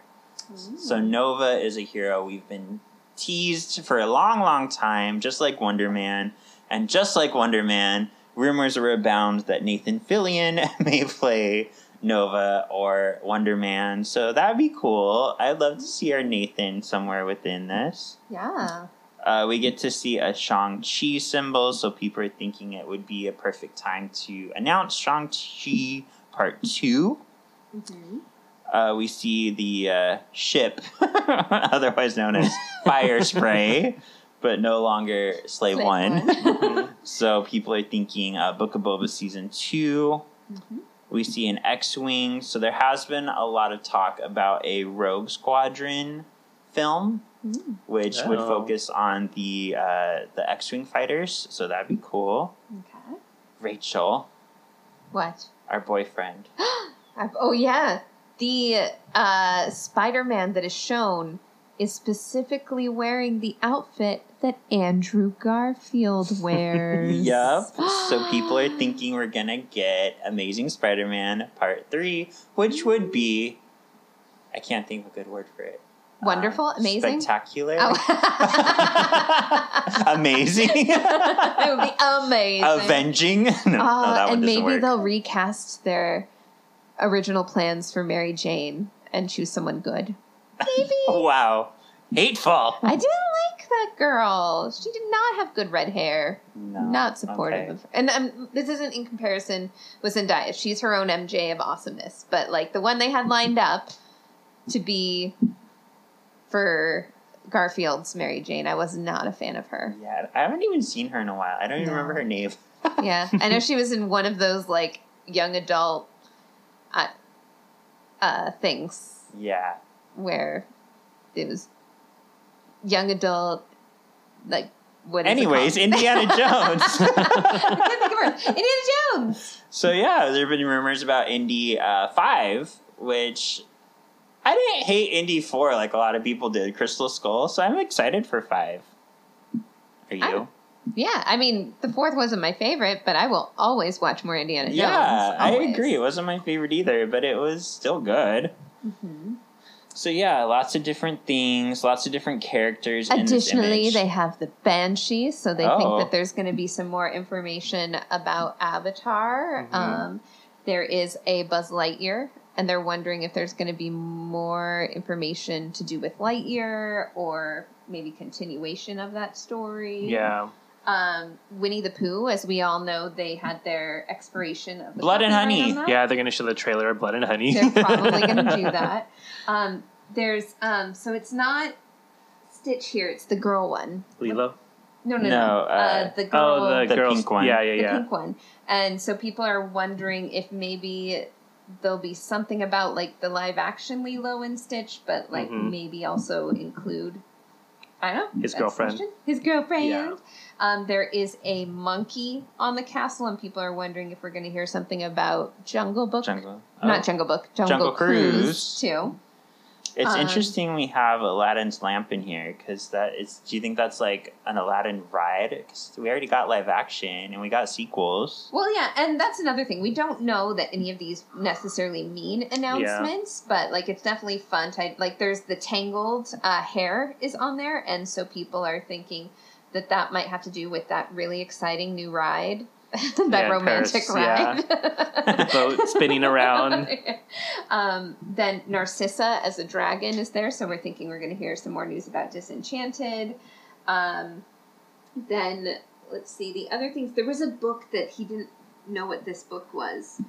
So, Nova is a hero we've been teased for a long, long time, just like Wonder Man. And just like Wonder Man, rumors were abound that Nathan Fillion may play Nova or Wonder Man. So that'd be cool. I'd love to see our Nathan somewhere within this. Yeah. Uh, we get to see a Shang-Chi symbol, so people are thinking it would be a perfect time to announce Shang-Chi Part 2. Uh, we see the uh, ship, otherwise known as Fire Spray, but no longer Slave, Slave One. so people are thinking uh, Book of Boba Season 2. We see an X-wing. So there has been a lot of talk about a Rogue Squadron film, which would Oh. focus on the uh, the X-wing fighters. So that'd be cool. Okay. Rachel, What? our boyfriend. Oh yeah, the uh, Spider-Man that is shown is specifically wearing the outfit that Andrew Garfield wears. Yup. So people are thinking we're gonna get Amazing Spider-Man Part Three, which would be, I can't think of a good word for it. Wonderful, Um, amazing. spectacular, Oh. amazing, it would be amazing. avenging. no, no, Uh, that one and maybe work. they'll recast their original plans for Mary Jane and choose someone good. Maybe. Wow, hateful. I didn't like that girl. She did not have good red hair. No. Not supportive Okay. of And um, this isn't in comparison with Zendaya. She's her own MJ of awesomeness. But like the one they had lined up to be for Garfield's Mary Jane, I was not a fan of her. Yeah, I haven't even seen her in a while. I don't even No. remember her name. Yeah, I know she was in one of those like young adult uh, uh, things Yeah, where it was young adult, like what? Anyways? Indiana Jones. I can't think of her. Indiana Jones. So yeah, there have been rumors about Indy uh, Five, which I didn't hate Indy Four like a lot of people did. Crystal Skull, so I'm excited for Five. Are you? I- Yeah, I mean the fourth wasn't my favorite, but I will always watch more Indiana Jones. yeah, I agree. It wasn't my favorite either, but it was still good. Mhm. So yeah, lots of different things, lots of different characters. Additionally, they have the Banshee, so they Oh. think that there's going to be some more information about Avatar. Mhm. Um, there is a Buzz Lightyear, and they're wondering if there's going to be more information to do with Lightyear or maybe continuation of that story. Yeah. Um, Winnie the Pooh, as we all know, they had their expiration of the Blood and Honey. Yeah, they're gonna show the trailer of Blood and Honey. They're probably going to do that. Um, there's um, so it's not Stitch here; it's the girl one. Lilo. No, no, no. No, Uh, uh, the girl, Oh, the, The girls. pink one. Yeah, yeah, the yeah. pink one. And so people are wondering if maybe there'll be something about like the live action Lilo and Stitch, but like Mhm. maybe also include. I know His girlfriend. His girlfriend. Yeah. Um, there is a monkey on the castle, and people are wondering if we're going to hear something about Jungle Book. Jungle. Not Oh. Jungle Book. Jungle, Jungle Cruise, Cruise. too. It's Um, interesting we have Aladdin's lamp in here because that is. Do you think that's like an Aladdin ride? Because we already got live action and we got sequels. Well, yeah, and that's another thing. We don't know that any of these necessarily mean announcements, but like it's definitely fun. To, like, there's the Tangled uh, hair is on there, and so people are thinking that that might have to do with that really exciting new ride, that Yeah, romantic yeah. ride. Boat spinning around. um, then Narcissa as a dragon is there, so we're thinking we're going to hear some more news about Disenchanted. Um, then let's see the other things. There was a book that he didn't know what this book was.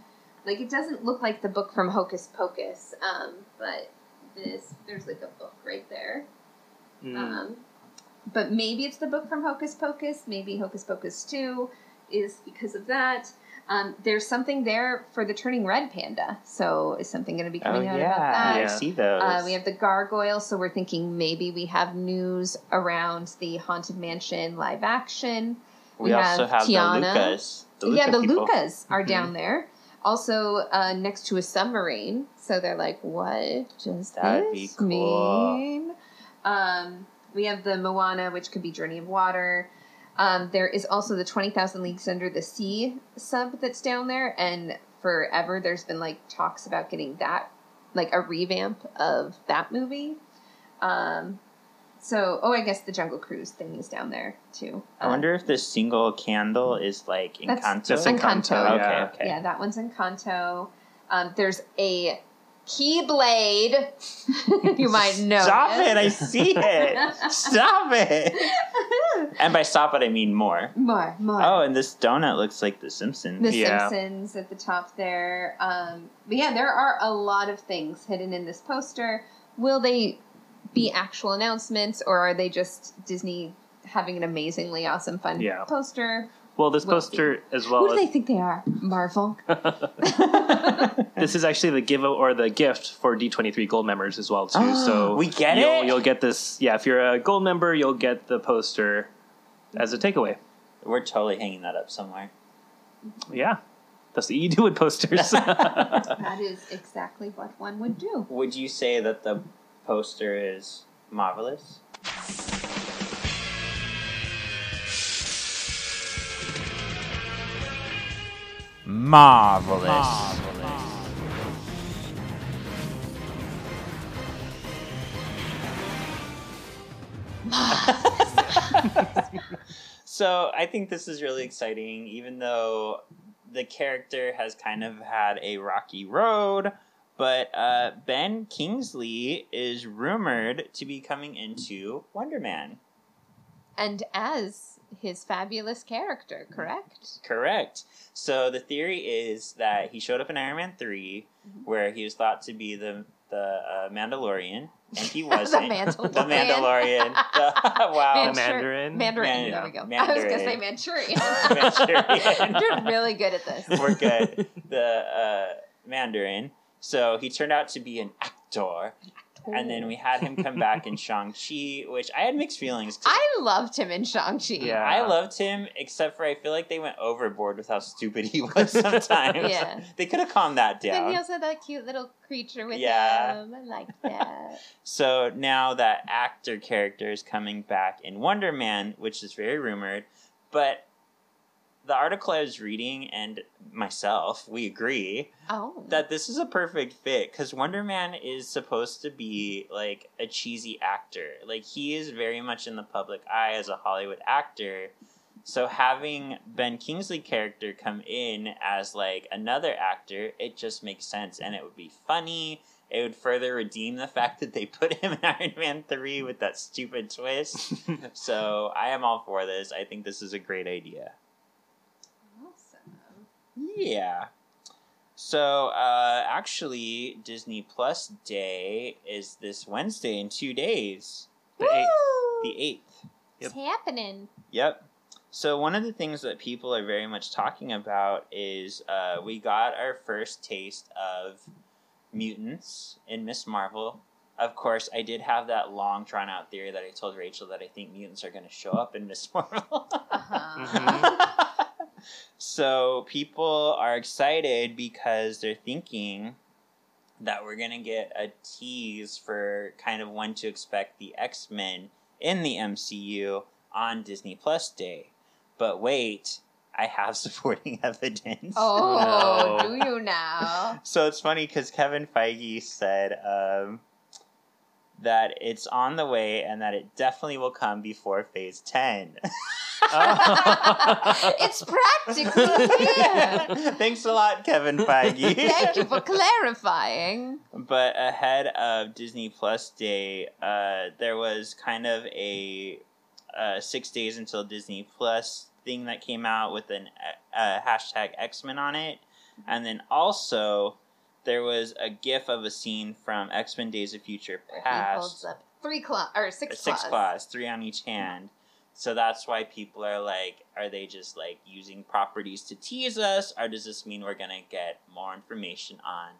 Like it doesn't look like the book from Hocus Pocus, um, but this there's like a book right there. Mm. Um, but maybe it's the book from Hocus Pocus. Maybe Hocus Pocus 2 is because of that. Um, there's something there for the Turning Red Panda. So is something going to be Oh coming out yeah, about that? I Yeah. see those. Uh, we have the gargoyle, so we're thinking maybe we have news around the Haunted Mansion live action. We we also have have Tiana. the Lucas. The yeah, the people. Lucas are Mhm. down there. Also uh, next to a submarine, so they're like, "What does That'd be this cool. mean?" Um, we have the Moana, which could be Journey of Water. Um, there is also the Twenty Thousand Leagues Under the Sea sub that's down there, and forever there's been like talks about getting that, like a revamp of that movie. Um, so, oh, I guess the Jungle Cruise thing is down there too. I Um, wonder if this single candle is like That's- Encanto. That's Encanto. Encanto. Okay, Yeah. okay. Yeah, that one's Encanto. Um, there's a Keyblade. you might know. Stop it! I see it. Stop it! And by stop it, I mean more. more, more. Oh, and this donut looks like The Simpsons. The Yeah. Simpsons at the top there. Um, but yeah, there are a lot of things hidden in this poster. Will they be actual announcements, or are they just Disney having an amazingly awesome, fun Yeah. poster? Well, this We'll poster as well. Who well. do they think they are? Marvel. this is actually the give or the gift for D23 Gold members as well too. so We get you'll, it? You'll get this. Yeah, if you're a Gold member, you'll get the poster as a takeaway. We're totally hanging that up somewhere. Yeah, that's what you do with posters. that is exactly what one would do. Would you say that the poster is marvelous? Marvelous. so I think this is really exciting, even though the character has kind of had a rocky road. But uh, Ben Kingsley is rumored to be coming into Wonder Man. And as his fabulous character, correct? Correct. So the theory is that he showed up in Iron Man 3, where he was thought to be the the uh, Mandalorian, and he wasn't. Mandalorian. The Mandalorian. The- wow. Man- Manchur- Mandarin? Mandarin. Man- there we go. yeah, I was going to say Mandarin. Manchurian. Manchurian. You're really good at this. We're good. The uh, Mandarin. So he turned out to be an actor. And then we had him come back in Shang-Chi, which I had mixed feelings. I loved him in Shang-Chi. Yeah. I loved him, except for I feel like they went overboard with how stupid he was sometimes. Yeah. they could have calmed that Then he also had that cute little creature with Yeah. him. I like that. So now that actor character is coming back in Wonder Man, which is very rumored, but the article I was reading and myself, we agree Oh. that this is a perfect fit because Wonder Man is supposed to be like a cheesy actor. Like he is very much in the public eye as a Hollywood actor. So having Ben Kingsley character come in as like another actor, it just makes sense and it would be funny. It would further redeem the fact that they put him in Iron Man 3 with that stupid twist. so I am all for this. I think this is a great idea. Awesome. Yeah. So, uh, actually, Disney Plus Day is this Wednesday in two days. The eighth. The 8th. It's happening. Yep. So, one of the things that people are very much talking about is uh, we got our first taste of mutants in Miss Marvel. Of course, I did have that long, drawn out theory that I told Rachel that I think mutants are going to show up in Miss Marvel. Uh-huh. so people are excited because they're thinking that we're gonna get a tease for kind of when to expect the X Men in the MCU on Disney Plus Day. But wait, I have supporting evidence. Oh, No. do you now? So it's funny because Kevin Feige said um, that it's on the way and that it definitely will come before Phase 10. it's practically here. Thanks a lot, Kevin Feige. Thank you for clarifying. But ahead of Disney Plus Day, uh, there was kind of a uh, six days until Disney Plus thing that came out with an uh, hashtag X Men on it, and then also there was a GIF of a scene from X Men Days of Future Past, up three claws or six, six claws. claws, three on each hand. So that's why people are like, are they just like using properties to tease us, or does this mean we're gonna get more information on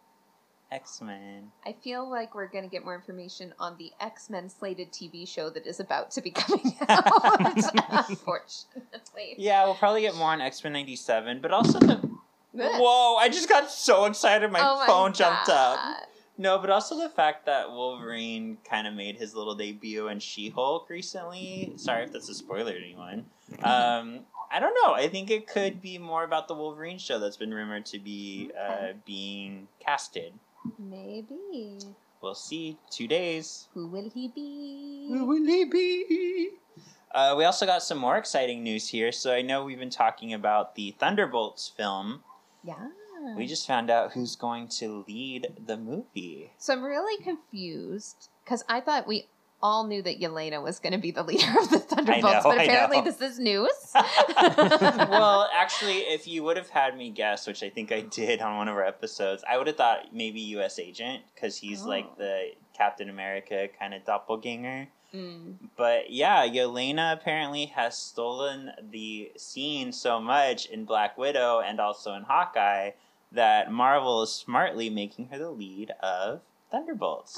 X Men? I feel like we're going to get more information on the X Men slated TV show that is about to be coming out. Unfortunately. Yeah, we'll probably get more on X Men '97, but also the. Whoa! I just got so excited, my Oh phone jumped up. God. No, but also the fact that Wolverine kind of made his little debut in She Hulk recently. Sorry if that's a spoiler to anyone. Um, I don't know. I think it could be more about the Wolverine show that's been rumored to be uh, being casted. Maybe. We'll see. Two days. Who will he be? Who will he be? Uh, we also got some more exciting news here. So I know we've been talking about the Thunderbolts film. Yeah. We just found out who's going to lead the movie. So I'm really confused because I thought we all knew that Yelena was going to be the leader of the Thunderbolts, but apparently this is news. well, actually, if you would have had me guess, which I think I did on one of our episodes, I would have thought maybe U.S. Agent because he's Oh. like the Captain America kind of doppelganger. Mm. But yeah, Yelena apparently has stolen the scene so much in Black Widow and also in Hawkeye that Marvel is smartly making her the lead of Thunderbolts.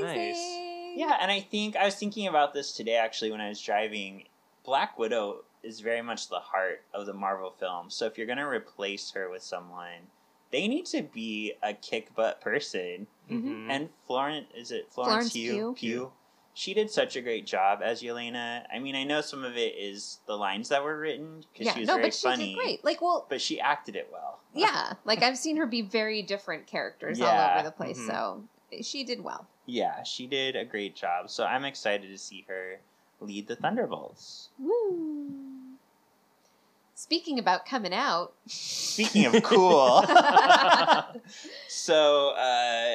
Amazing. Yeah, and I think I was thinking about this today actually when I was driving. Black Widow is very much the heart of the Marvel film. So if you're going to replace her with someone, they need to be a kick butt person. Mhm. And Florence, is it Florence, Florence Pugh? Pugh. She did such a great job as Yelena. I mean, I know some of it is the lines that were written because Yeah, she was no, very but she funny, did great. Like, well, but she acted it well. yeah, like I've seen her be very different characters all over the place, mhm. so she did well. Yeah, she did a great job. So I'm excited to see her lead the Thunderbolts. Woo! Speaking about coming out, Speaking of cool, so uh,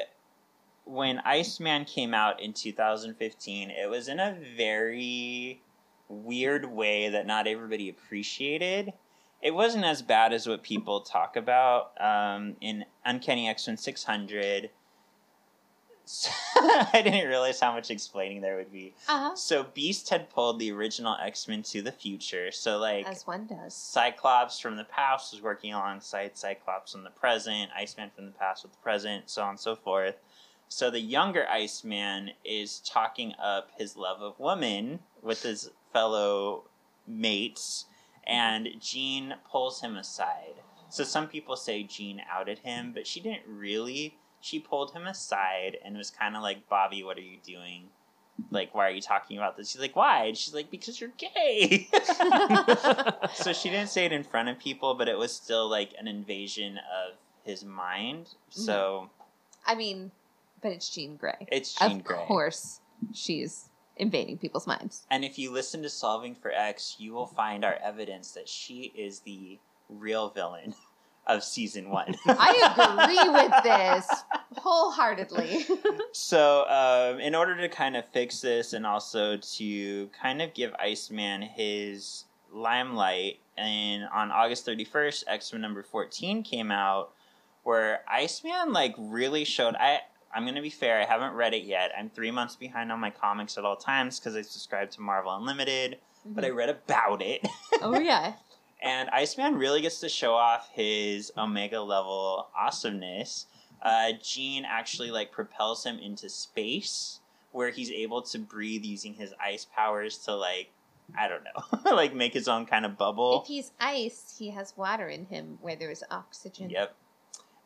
when Iceman came out in 2015, it was in a very weird way that not everybody appreciated. It wasn't as bad as what people talk about um, in Uncanny X Men 600. I didn't realize how much explaining there would be. uh-huh, So Beast had pulled the original X Men to the future. So like as one does. Cyclops from the past was working alongside Cyclops from the present, Iceman from the past with the present, so on and so forth. So the younger Iceman is talking up his love of woman with his fellow mates, and Jean pulls him aside. So some people say Jean outed him, but she didn't really. She pulled him aside and was kind of like, Bobby, what are you doing? Like, why are you talking about this? He's like, why? And she's like, because you're gay. so she didn't say it in front of people, but it was still like an invasion of his mind. Mm-hmm. So I mean, but it's Jean Grey. it's Jean of Grey. course, she's invading people's minds. And if you listen to Solving for X, you will find our evidence that she is the real villain of season one. I agree with this wholeheartedly. So, um, in order to kind of fix this and also to kind of give Iceman his limelight, and on August 31st, X Men number 14 came out, where Iceman, like, really showed. I, I'm going to be fair, I haven't read it yet. I'm three months behind on my comics at all times because I subscribe to Marvel Unlimited, but I read about it. oh yeah, And Iceman really gets to show off his Omega level awesomeness. Uh, Jean actually like propels him into space, where he's able to breathe using his ice powers to like, I don't know, like make his own kind of bubble. if he's ice, he has water in him where there's oxygen. Yep.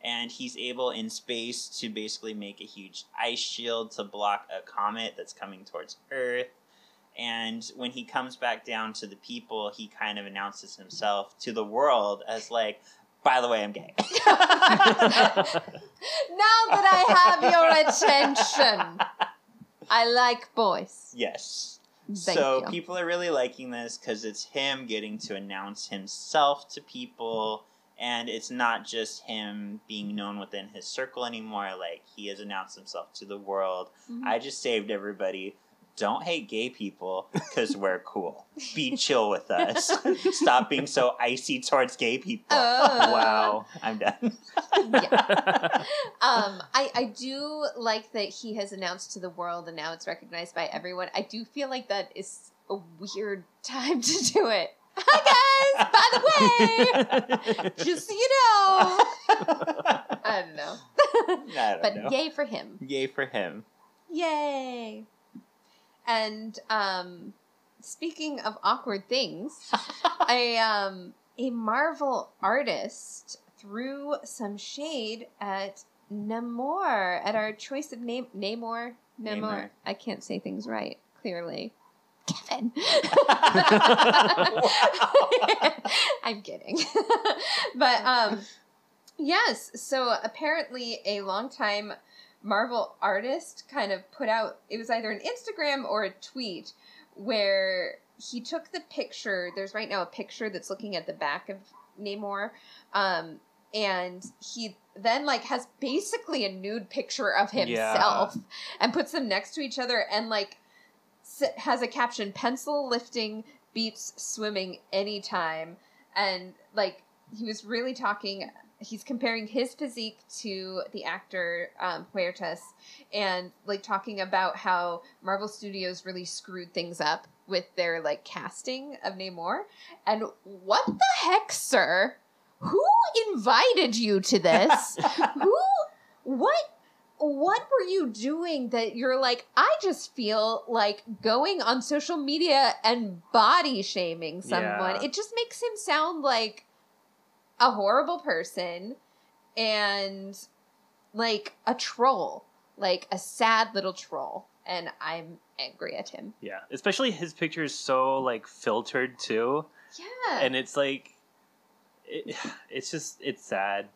And he's able in space to basically make a huge ice shield to block a comet that's coming towards Earth. And when he comes back down to the people, he kind of announces himself to the world as like, by the way, I'm gay. Now that I have your attention, I like boys. yes. Thank so you. people are really liking this because it's him getting to announce himself to people, and it's not just him being known within his circle anymore. Like he has announced himself to the world. Mhm. I just saved everybody. Don't hate gay people because we're cool. Be chill with us. Stop being so icy towards gay people. Oh. Wow, I'm done. yeah. Um, I, I do like that he has announced to the world and now it's recognized by everyone. I do feel like that is a weird time to do it. Hi guys, by the way, just so you know. I don't know. I don't but know. yay for him. Yay for him. Yay. And um speaking of awkward things, a um a Marvel artist threw some shade at Namor at our choice of name Namor Namor. Namor. I can't say things right, clearly. Kevin. I'm kidding. but um yes, so apparently a longtime Marvel artist kind of put out it was either an Instagram or a tweet where he took the picture. There's right now a picture that's looking at the back of Namor, um, and he then like has basically a nude picture of himself and puts them next to each other and like has a caption pencil lifting beats swimming anytime and like he was really talking he's comparing his physique to the actor um, Huertas, and like talking about how Marvel Studios really screwed things up with their like casting of Namor. And what the heck, sir? Who invited you to this? Who? What? What were you doing that you're like, I just feel like going on social media and body shaming someone? Yeah. It just makes him sound like a horrible person and like a troll, like a sad little troll. And I'm angry at him. Yeah, especially his picture is so like filtered too, Yeah. and it's like, it, it's just it's sad.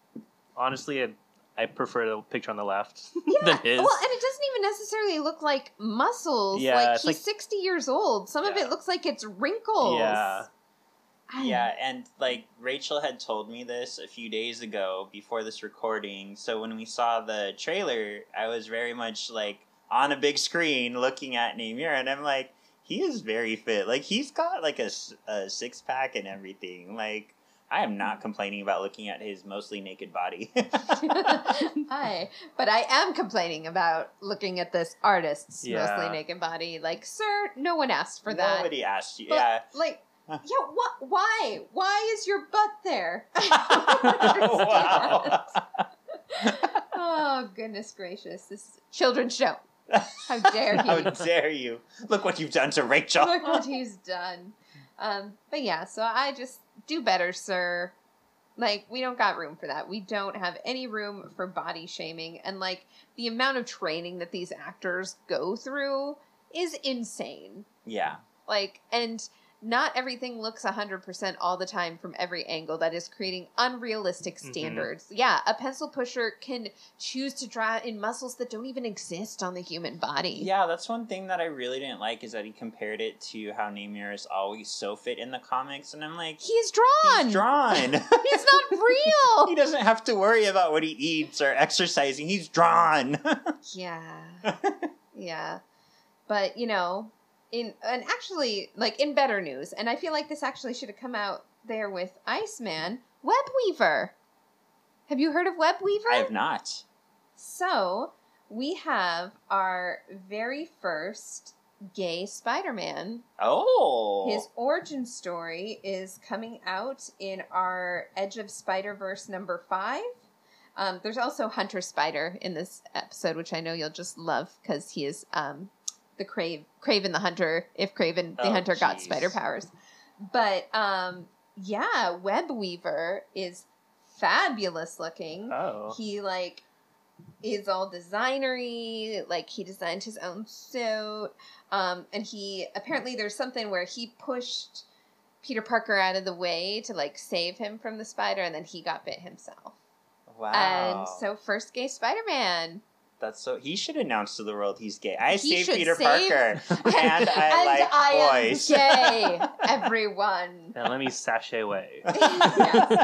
Honestly, I, I prefer the picture on the left than his. Well, and it doesn't even necessarily look like muscles. Yeah, like he's like- 60 years old. Some of it looks like it's wrinkles. Yeah. I- Yeah, and like Rachel had told me this a few days ago before this recording. So when we saw the trailer, I was very much like on a big screen looking at Namor, and I'm like, he is very fit. Like he's got like a six pack and everything. Like I am not complaining about looking at his mostly naked body. Hi. But I am complaining about looking at this artist's Yeah. mostly naked body. Like, sir, no one asked for that. Nobody asked you. But, yeah. Like, yeah, what? Why? Why is your butt there? wow. oh goodness gracious! This is a children's show. How dare he? How dare you? Look what you've done to Rachel. Look what he's done. Um, but yeah, so I just do better, sir. Like, we don't got room for that. We don't have any room for body shaming. And, like, the amount of training that these actors go through is insane. yeah. Like, and not everything looks 100% all the time from every angle. That is creating unrealistic Mhm. standards. Yeah, a pencil pusher can choose to draw in muscles that don't even exist on the human body. Yeah, that's one thing that I really didn't like is that he compared it to how Namor is always so fit in the comics, and I'm like, He's drawn! he's drawn. He's not real! he doesn't have to worry about what he eats or exercising. He's drawn. Yeah. yeah. But, you know, in and actually like in better news, and I feel like this actually should have come out there with Iceman, Webweaver. Have you heard of Webweaver? I have not. So, we have our very first gay Spider-Man. Oh. His origin story is coming out in our Edge of Spider Verse number five. Um, there's also Hunter Spider in this episode, which I know you'll just love because he is um, the Crave Kraven the Hunter. If Kraven the Oh, Hunter got spider powers, but um, yeah, Web Weaver is fabulous looking. Oh. He like is all designery, like he designed his own suit. Um, and he apparently there's something where he pushed Peter Parker out of the way to like save him from the spider, and then he got bit himself. wow. And so first gay Spider-Man. That's so. He should announce to the world he's gay. I He saved Peter save- Parker, and I and like I boys. am gay, everyone. Now let me sashay away.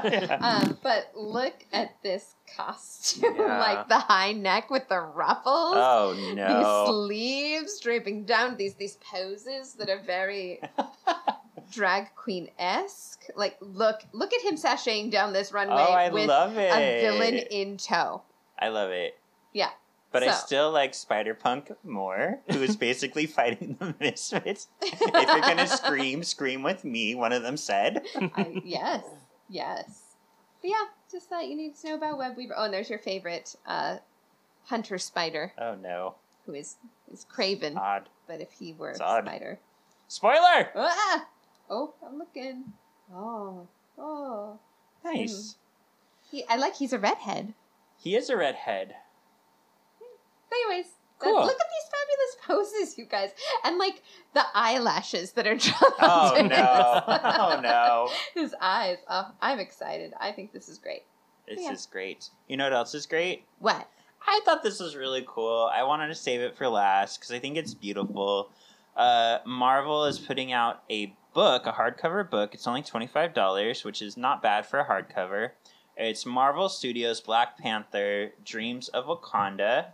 Yes. Um, but look at this costume, Yeah. like the high neck with the ruffles. oh no! these sleeves draping down these these poses that are very drag queen esque. Like look look at him sashaying down this runway oh, I with love it. a villain in tow. I love it. Yeah. But I still like Spider Punk more, who is basically fighting the Misfits. if you're gonna scream, scream with me, one of them said. I, yes, yes. But yeah, just thought you need to know about Web Weaver. Oh, and there's your favorite uh, hunter spider, Oh no. who is is Kraven. Odd. but if he were It's a odd. spider, Spoiler! ah! Oh, I'm looking. Oh, oh. Nice. He, I like he's a redhead. He is a redhead. But anyways, Cool. look at these fabulous poses, you guys, and like the eyelashes that are drawn. Oh no. his- Oh no. His eyes. Oh, I'm excited. I think this is great. This Yeah. is great. You know what else is great? What? I thought this was really cool. I wanted to save it for last because I think it's beautiful. Uh, Marvel is putting out a book, a hardcover book. It's only $25, which is not bad for a hardcover. It's Marvel Studios Black Panther Dreams of Wakanda,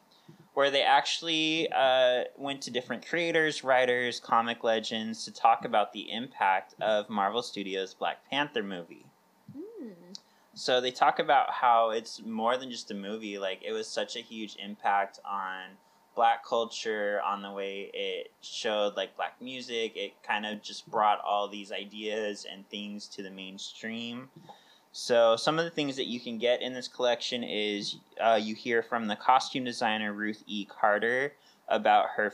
where they actually uh, went to different creators, writers, comic legends to talk about the impact of Marvel Studios Black Panther movie. Hmm. So they talk about how it's more than just a movie. Like it was such a huge impact on black culture, on the way it showed like black music. It kind of just brought all these ideas and things to the mainstream. So some of the things that you can get in this collection is uh, you hear from the costume designer Ruth E. Carter about her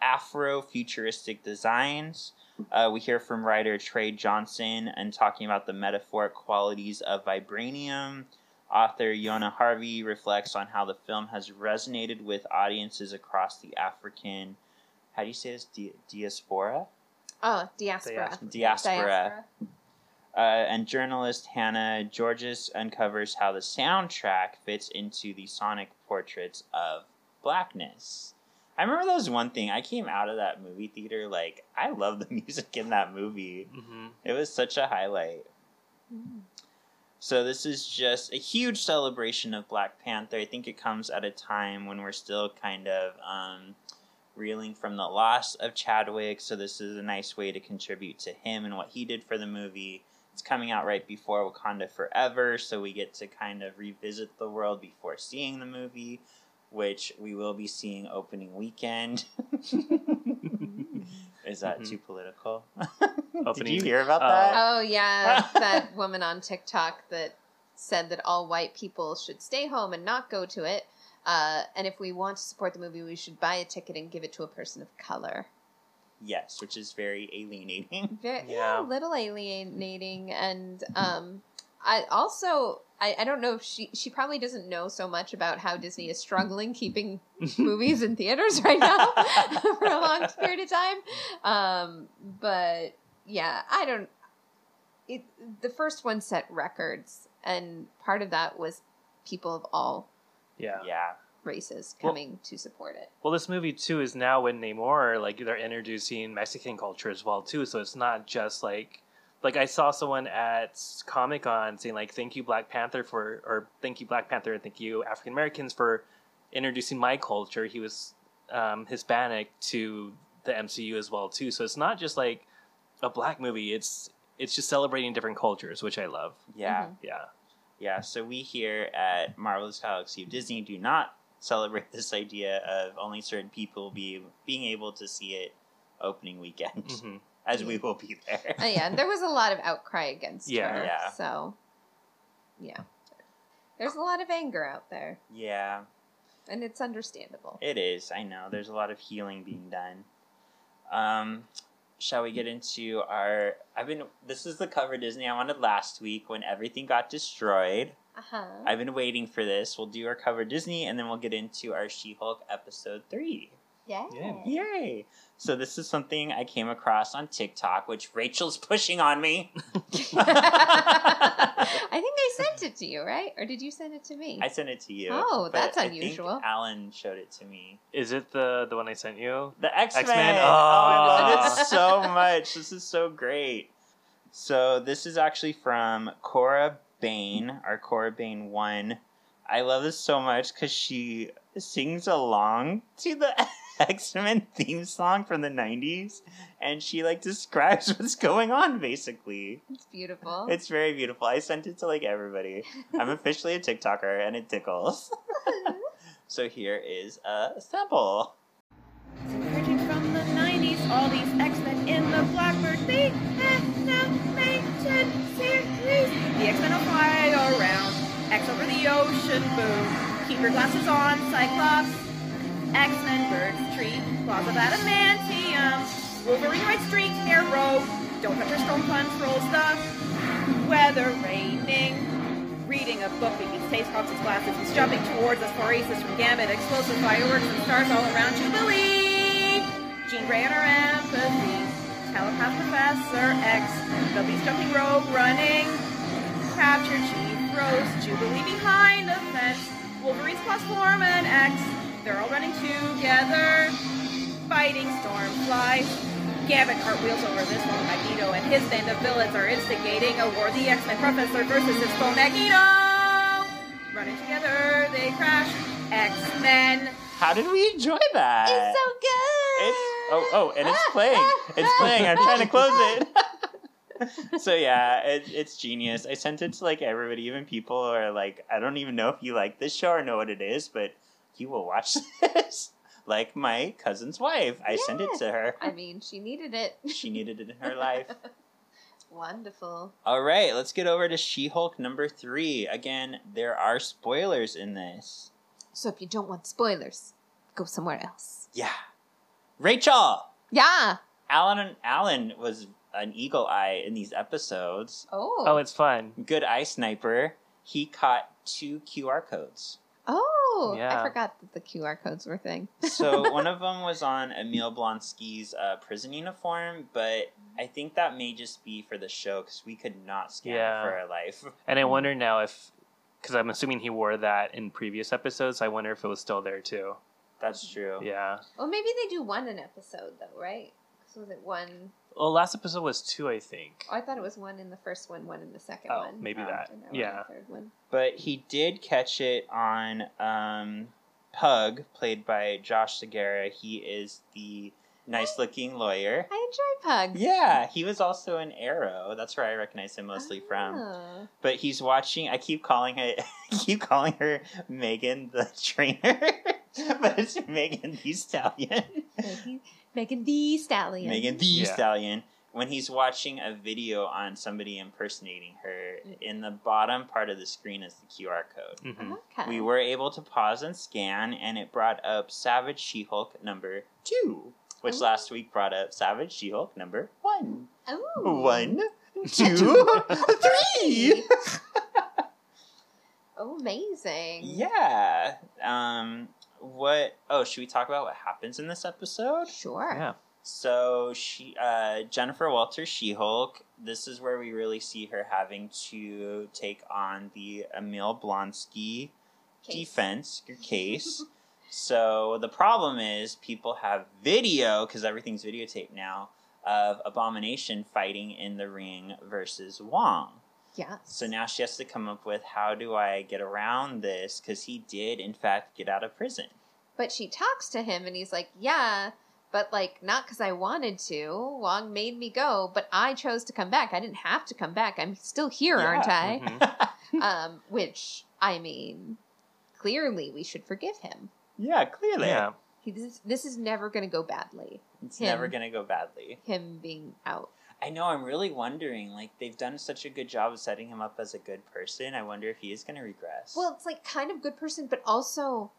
Afro-futuristic designs. Uh, we hear from writer Trey Johnson and talking about the metaphoric qualities of vibranium. Author Yona Harvey reflects on how the film has resonated with audiences across the African, how do you say this, Di- diaspora? Oh, diaspora. Diaspora. Uh, and journalist Hannah Giorgis uncovers how the soundtrack fits into the sonic portraits of blackness. I remember that was one thing. I came out of that movie theater like I love the music in that movie. hmm It was such a highlight. So this is just a huge celebration of Black Panther. I think it comes at a time when we're still kind of um, reeling from the loss of Chadwick. So this is a nice way to contribute to him and what he did for the movie. It's coming out right before Wakanda Forever, so we get to kind of revisit the world before seeing the movie, which we will be seeing opening weekend. is that Mhm. too political? Did you hear about uh, that? Oh yeah, that woman on TikTok that said that all white people should stay home and not go to it. Uh, and if we want to support the movie, we should buy a ticket and give it to a person of color. Yes, which is very alienating. Very, Yeah. yeah, a little alienating, and um, I also I, I don't know if she she probably doesn't know so much about how Disney is struggling keeping movies in theaters right now for a long period of time. Um, but yeah, I don't. It the first one set records, and part of that was people of all Yeah. Yeah. Races Well- coming to support it. Well, this movie too is now in Namor, like they're introducing Mexican culture as well too. So it's not just like, like I saw someone at Comic Con saying like, "Thank you Black Panther for," or "Thank you Black Panther," and "Thank you African Americans for introducing my culture." He was um, Hispanic to the MCU as well too. So it's not just like a black movie. It's it's just celebrating different cultures, which I love. Yeah. Mhm. Yeah. Yeah. So we here at Marvelous Galaxy of Disney do not celebrate this idea of only certain people be being able to see it opening weekend, hmm as we will be there. Oh, yeah, and there was a lot of outcry against Yeah. her. Yeah. So, yeah, there's a lot of anger out there, yeah, and it's understandable. it is. I know. There's a lot of healing being done. Um, shall we get into our? I've been. This is the cover Disney I wanted last week when everything got destroyed. Uh huh. I've been waiting for this. We'll do our cover Disney, and then we'll get into our She-Hulk episode three. Yeah. Yeah. Yay! So this is something I came across on TikTok, which Rachel's pushing on me. I think I sent it to you, right? Or did you send it to me? I sent it to you. Oh, that's I think unusual. Alan showed it to me. Is it the the one I sent you? The X Men. X-Men? Oh, I love it so much. This is so great. So this is actually from Cora Bain, our core Bain one. I love this so much because she sings along to the X Men theme song from the '90s, and she like describes what's going on. Basically, It's beautiful. it's very beautiful. I sent it to like everybody. I'm officially a TikToker, and it tickles. so here is a sample. Origin from the 90s, all these X-Men in the Blackbird the animated series. The X-Men will fly around, X over the ocean, boom. Keep your glasses on, Cyclops. X-Men birds treat, claws of adamantium. Wolverine rides street arrow. Don't touch your storm controls the weather raining. Reading a book, beats Taste Hawks' glasses. He's jumping towards us, Phoresis from Gambit, explosive fireworks and stars all around Jubilee. Jean Grey and her empathy. Telepath Professor X. The Beast jumping rogue running. Capture Chief Rose. Jubilee behind the fence. Wolverine's plus form and X. They're all running together. Fighting Stormfly. Gambit cartwheels over this one. Magneto and his band of villains are instigating a war. The X-Men Professor versus his foe Magneto. Running together, they crash. X-Men. How did we enjoy that? It's so good. It's oh oh, and it's playing. It's playing. I'm trying to close it. so yeah, it, it's genius. I sent it to like everybody, even people who are like, I don't even know if you like this show or know what it is, but you will watch this. like my cousin's wife, I sent it to her. I mean, she needed it. She needed it in her life. Wonderful. All right, let's get over to She Hulk number three. Again, there are spoilers in this. So if you don't want spoilers, go somewhere else. Yeah. Rachel! Yeah. Alan and Alan was an eagle eye in these episodes. Oh. Oh, it's fun. Good eye sniper. He caught two QR codes. Oh. Yeah. I forgot that the QR codes were a thing. So one of them was on Emil Blonsky's uh, prison uniform, but I think that may just be for the show because we could not scan Yeah. it for our life. And I wonder now if, because I'm assuming he wore that in previous episodes, I wonder if it was still there too. That's true. Yeah. well, maybe they do one an episode though, right? 'Cause was it one? Well, last episode was two, I think. Oh, I thought it was one in the first one, one in the second Oh, one. maybe Oh. that. and now we're in Yeah. the third one. But he did catch it on um, Pug, played by Josh Segarra. He is the nice looking lawyer. I enjoy Pug. Yeah, he was also in Arrow. That's where I recognize him mostly from. Oh. But he's watching. I keep calling it. Keep calling her Megan the trainer, but it's Megan the stallion. Megan, Megan the Stallion. Megan the Yeah. stallion. When he's watching a video on somebody impersonating her, in the bottom part of the screen is the QR code. hmm Okay. We were able to pause and scan, and it brought up Savage She Hulk number two, which Ooh. last week brought up Savage She Hulk number one. Ooh. One, two, three. Oh, amazing. Yeah. Um. What? Oh, should we talk about what happens in this episode? Sure. Yeah. So she, uh, Jennifer Walter She Hulk. This is where we really see her having to take on the Emil Blonsky Case. defense your case. so the problem is people have video because everything's videotaped now of Abomination fighting in the ring versus Wong. Yeah. So now she has to come up with how do I get around this because he did in fact get out of prison. But she talks to him and he's like, yeah, but like not because I wanted to. Wong made me go, but I chose to come back. I didn't have to come back. I'm still here, aren't I? Mhm. Um, which I mean, clearly we should forgive him. yeah, clearly. Yeah. He, this, this is never going to go badly. It's Him. never gonna go badly. Him being out. I know. I'm really wondering. Like they've done such a good job of setting him up as a good person. I wonder if he is gonna regress. Well, it's like kind of good person, but also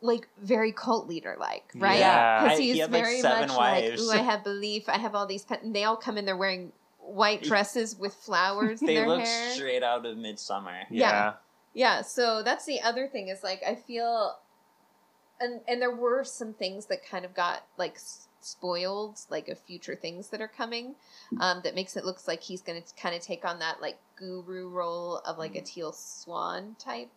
like very cult leader like, right? Yeah. Because I- he's he had, like, very seven much wives. like, ooh, I have belief. I have all these. Pet-. And they all come in. They're wearing white dresses with flowers in they their look hair. straight out of Midsummer. Yeah. Yeah, so that's the other thing is like I feel and and there were some things that kind of got like s- spoiled like of future things that are coming um that makes it looks like he's going to kind of take on that like guru role of like a Teal Swan type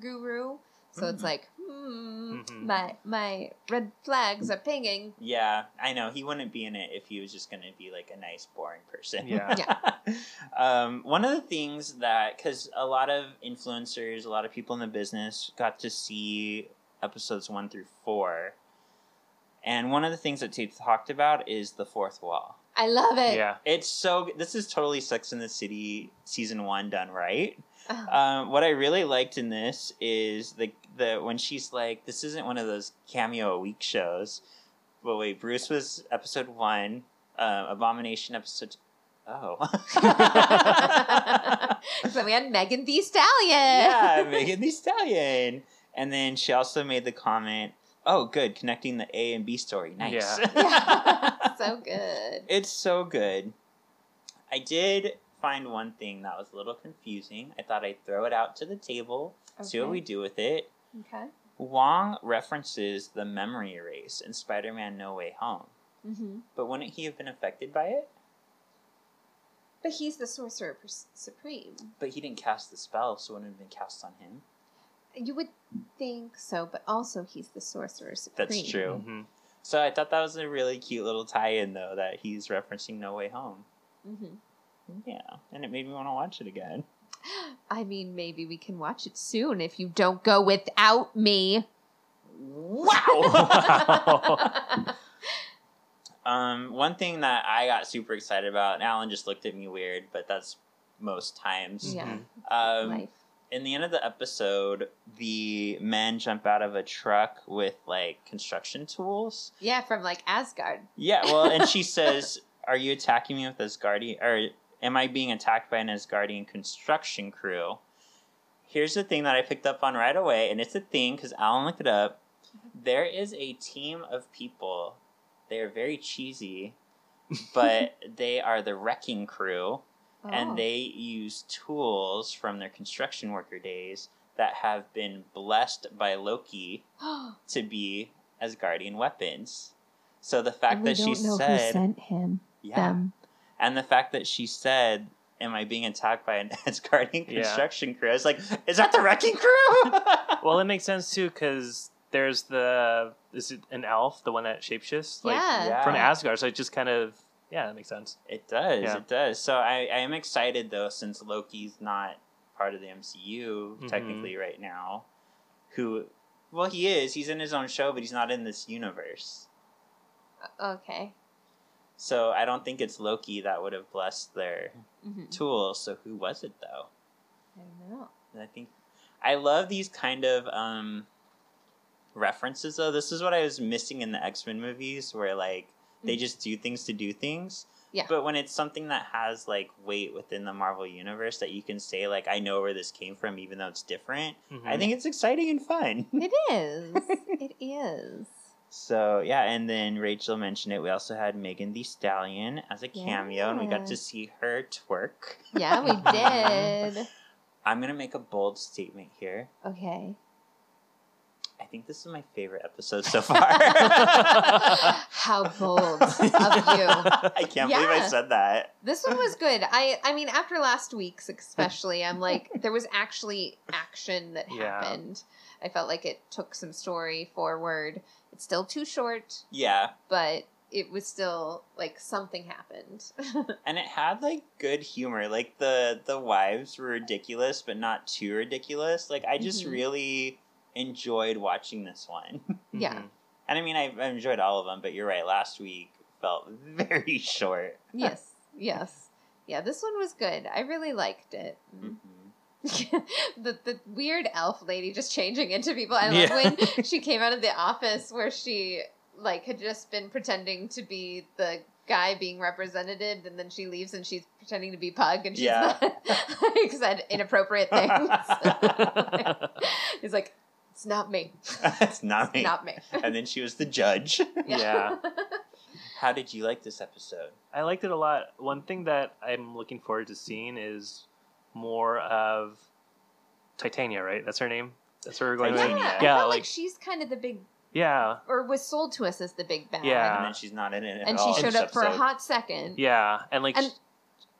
guru. So it's Mhm. like, hmm, Mhm. my my red flags are pinging. Yeah, I know. He wouldn't be in it if he was just going to be like a nice, boring person. Yeah. um, one of the things that, because a lot of influencers, a lot of people in the business got to see episodes one through four. And one of the things that they talked about is the fourth wall. I love it. Yeah. It's so, this is totally Sex in the City season one done right. Ugh. Um, what I really liked in this is the the when she's like, "This isn't one of those cameo a week shows." But wait, Bruce was episode one, uh, Abomination episode. Oh, so we had Megan the Stallion. yeah, Megan Thee Stallion, and then she also made the comment, "Oh, good, connecting the A and B story, nice." Yeah. so good. It's so good. I did find one thing that was a little confusing. I thought I'd throw it out to the table, okay. see what we do with it. Okay. Wong references the memory erase in Spider Man No Way Home, Mm-hmm. but wouldn't he have been affected by it? But he's the sorcerer supreme. But he didn't cast the spell, so it wouldn't have been cast on him. You would think so, but also he's the sorcerer supreme. That's true. hmm So I thought that was a really cute little tie in, though, that he's referencing No Way Home. hmm Yeah, and it made me want to watch it again. I mean, maybe we can watch it soon if you don't go without me. Wow! Um, one thing that I got super excited about, and Alan just looked at me weird, but that's most times. Yeah. Um, Life. In the end of the episode, the men jump out of a truck with like construction tools. Yeah, from like Asgard. Yeah, well, and she says, "Are you attacking me with Asgardian, or am I being attacked by an Asgardian construction crew?" Here's the thing that I picked up on right away, and it's a thing because Alan looked it up. There is a team of people. They are very cheesy, but they are the wrecking crew, Oh. and they use tools from their construction worker days that have been blessed by Loki to be Asgardian weapons. So the fact And that she don't know who said, sent him. yeah, Them. and the fact that she said, "Am I being attacked by an Asgardian Yeah. construction crew?" I was like, "Is that the wrecking crew?" Well, it makes sense too because there's the is it an elf, the one that shapeshifts, like Yeah. from Asgard. So it just kind of yeah, that makes sense. It does. Yeah. It does. So I, I am excited though, since Loki's not part of the MCU Mhm. technically right now. Who, well, he is. He's in his own show, but he's not in this universe. Okay. So I don't think it's Loki that would have blessed their hmm tools. So who was it though? I don't know. And I think I love these kind of um references though. This is what I was missing in the X Men movies, where like they Mhm. just do things to do things. Yeah. But when it's something that has like weight within the Marvel universe that you can say like I know where this came from, even though it's different, Mhm. I think it's exciting and fun. It is. it is. So yeah, and then Rachel mentioned it. We also had Megan the Stallion as a cameo, and we got to see her twerk. Yeah, we did. I'm gonna make a bold statement here. Okay. I think this is my favorite episode so far. How bold of you. I can't believe I said that. This one was good. I I mean after last week's especially, I'm like there was actually action that Yeah. happened. I felt like it took some story forward. It's still too short, Yeah, but it was still like something happened. and it had like good humor. Like the the wives were ridiculous, but not too ridiculous. Like I just Mhm. really enjoyed watching this one. yeah. Mhm. And I mean, I, I enjoyed all of them, but you're right. Last week felt very short. Yes. Yes. Yeah, this one was good. I really liked it. Mhm. the the weird elf lady just changing into people. I love Yeah. when she came out of the office where she like had just been pretending to be the guy being represented and then she leaves and she's pretending to be pug and she's Yeah. not like said inappropriate things. He's like, It's not me. it's not me. Not me. and then she was the judge. Yeah. How did you like this episode? I liked it a lot. One thing that I'm looking forward to seeing is more of Titania, right? That's her name. That's where we're going. Titania. with. Yeah, I Yeah, felt like, like- she's kind of the big Yeah, or was sold to us as the big bad. Yeah. And then she's not in it at And all she showed this up for a hot second. yeah, and like, And-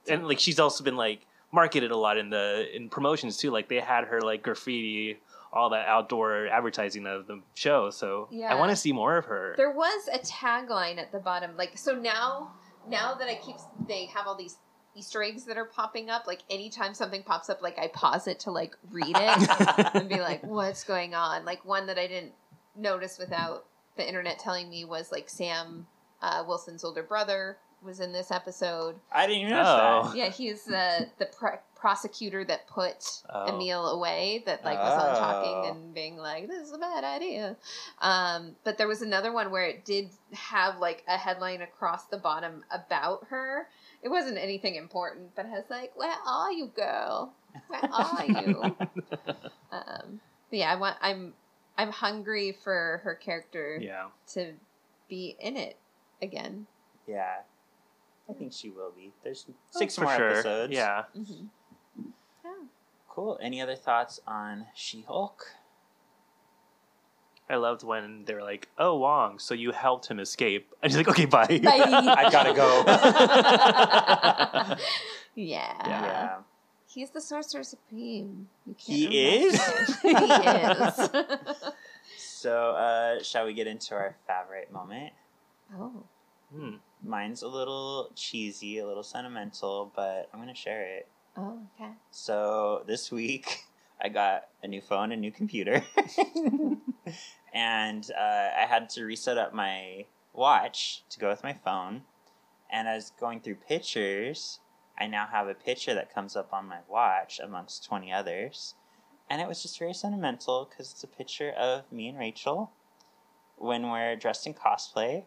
and, like she's also been like marketed a lot in the in promotions too. Like they had her like graffiti, all that outdoor advertising of the show. So Yeah. I want to see more of her. There was a tagline at the bottom, like so now. Now that I keep, they have all these Easter eggs that are popping up. Like anytime something pops up, like I pause it to like read it and be like, "What's going on?" Like one that I didn't notice without the internet telling me was like Sam uh, Wilson's older brother was in this episode. I didn't even notice Oh. that. Yeah, he's uh, the pr- prosecutor that put Oh. Emil away. That like was on Oh. talking and being like, "This is a bad idea." Um, but there was another one where it did have like a headline across the bottom about her. It wasn't anything important, but it was like, "Where are you, girl? Where are you?" um, but yeah, I want. I'm. I'm hungry for her character yeah, to be in it again. Yeah. I think she will be. There's six more sure. episodes. Yeah, hmm Yeah. Cool. Any other thoughts on She Hulk? I loved when they were like, "Oh, Wong, so you helped him escape," and he's like, "Okay, bye." I gotta go. yeah. Yeah. He's the sorcerer supreme. You can't He arrest is? he is. So, uh, shall we get into our favorite moment? oh. Hmm. Mine's a little cheesy, a little sentimental, but I'm gonna share it. Oh, okay. So this week, I got a new phone, a new computer, and uh, I had to reset up my watch to go with my phone. And as going through pictures, I now have a picture that comes up on my watch amongst 20 others. And it was just very sentimental because it's a picture of me and Rachel when we're dressed in cosplay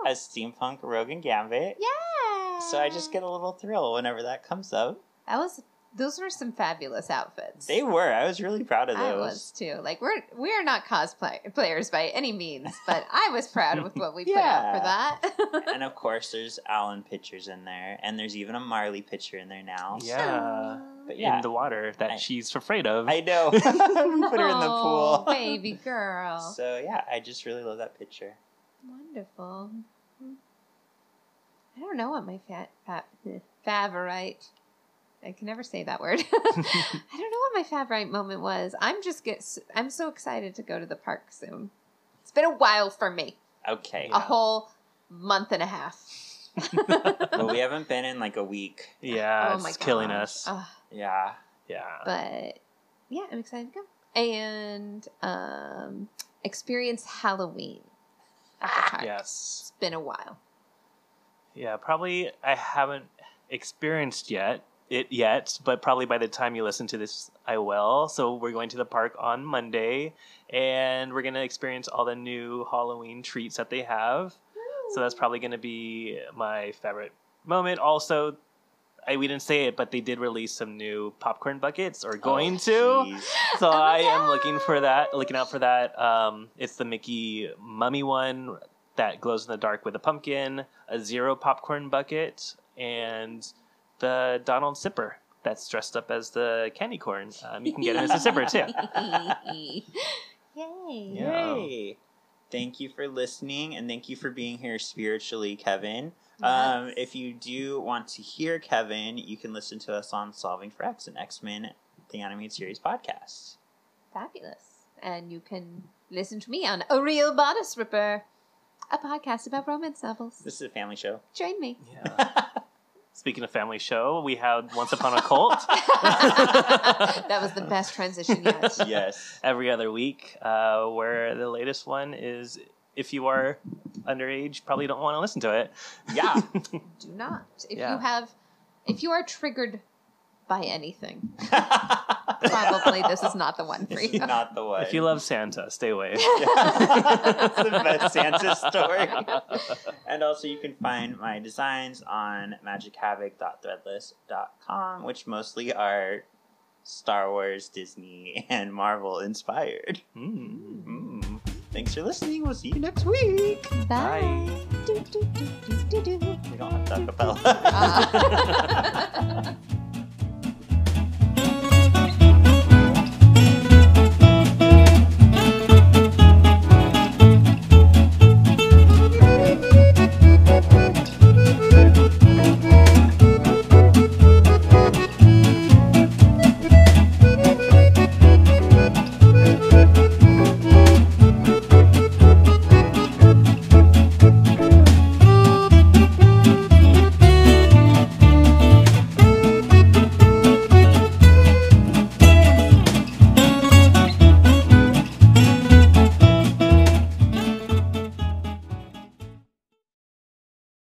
Oh, as steampunk Rogue and Gambit. yeah. So I just get a little thrill whenever that comes up. that was those were some fabulous outfits. They were. I was really proud of those. I those. was too. Like we're we're not cosplay players by any means, but I was proud with what we put Yeah. out for that. and of course, there's Alan pictures in there, and there's even a Marley picture in there now. Yeah. But yeah, In the water that I- she's afraid of. I know. we put her in the Oh, pool. baby girl. So yeah, I just really love that picture. Wonderful. I don't know what my fat, fat favorite. I can never say that word. I don't know what my favorite moment was. I'm just get. I'm so excited to go to the park soon. It's been a while for me. Okay. A whole month and a half. well, we haven't been in like a week. yeah, oh my it's killing gosh. us. Ugh. Yeah. yeah. but yeah, I'm excited to go and um, experience Halloween. At the park. yes. It's been a while. Yeah, probably I haven't experienced yet it yet, but probably by the time you listen to this, I will. So we're going to the park on Monday, and we're gonna experience all the new Halloween treats that they have. So that's probably gonna be my favorite moment. Also, I we didn't say it, but they did release some new popcorn buckets, or going Oh, to. So Oh my I am looking for that, looking out for that. Um, it's the Mickey Mummy one that glows in the dark with a pumpkin, a zero popcorn bucket, and the Donald Sipper that's dressed up as the candy corn. Um, you can get him as a Sipper too. Yay. Yeah. Yay! Thank you for listening, and thank you for being here spiritually, Kevin. Um, if you do want to hear Kevin, you can listen to us on Solving for X, an X Men the animated series podcast. Fabulous. And you can listen to me on A Real Bodice Ripper, a podcast about romance novels. This is a family show. Join me. Yeah. Speaking of family show, we had Once Upon a Cult that was the best transition yet. yes. every other week, uh, where the latest one is if you are underage, probably don't want to listen to it. Yeah. Do not. If Yeah. you have, if you are triggered by anything, probably this is not the one for you. Not the one. If you love Santa, stay away. That's the best Santa story. and also, you can find my designs on magichavoc.threadless.com, which mostly are Star Wars, Disney, and Marvel inspired. Mm. Mm. Thanks for listening. We'll see you next week. Bye. Bye. Do, do, do, we don't have Taco Bell.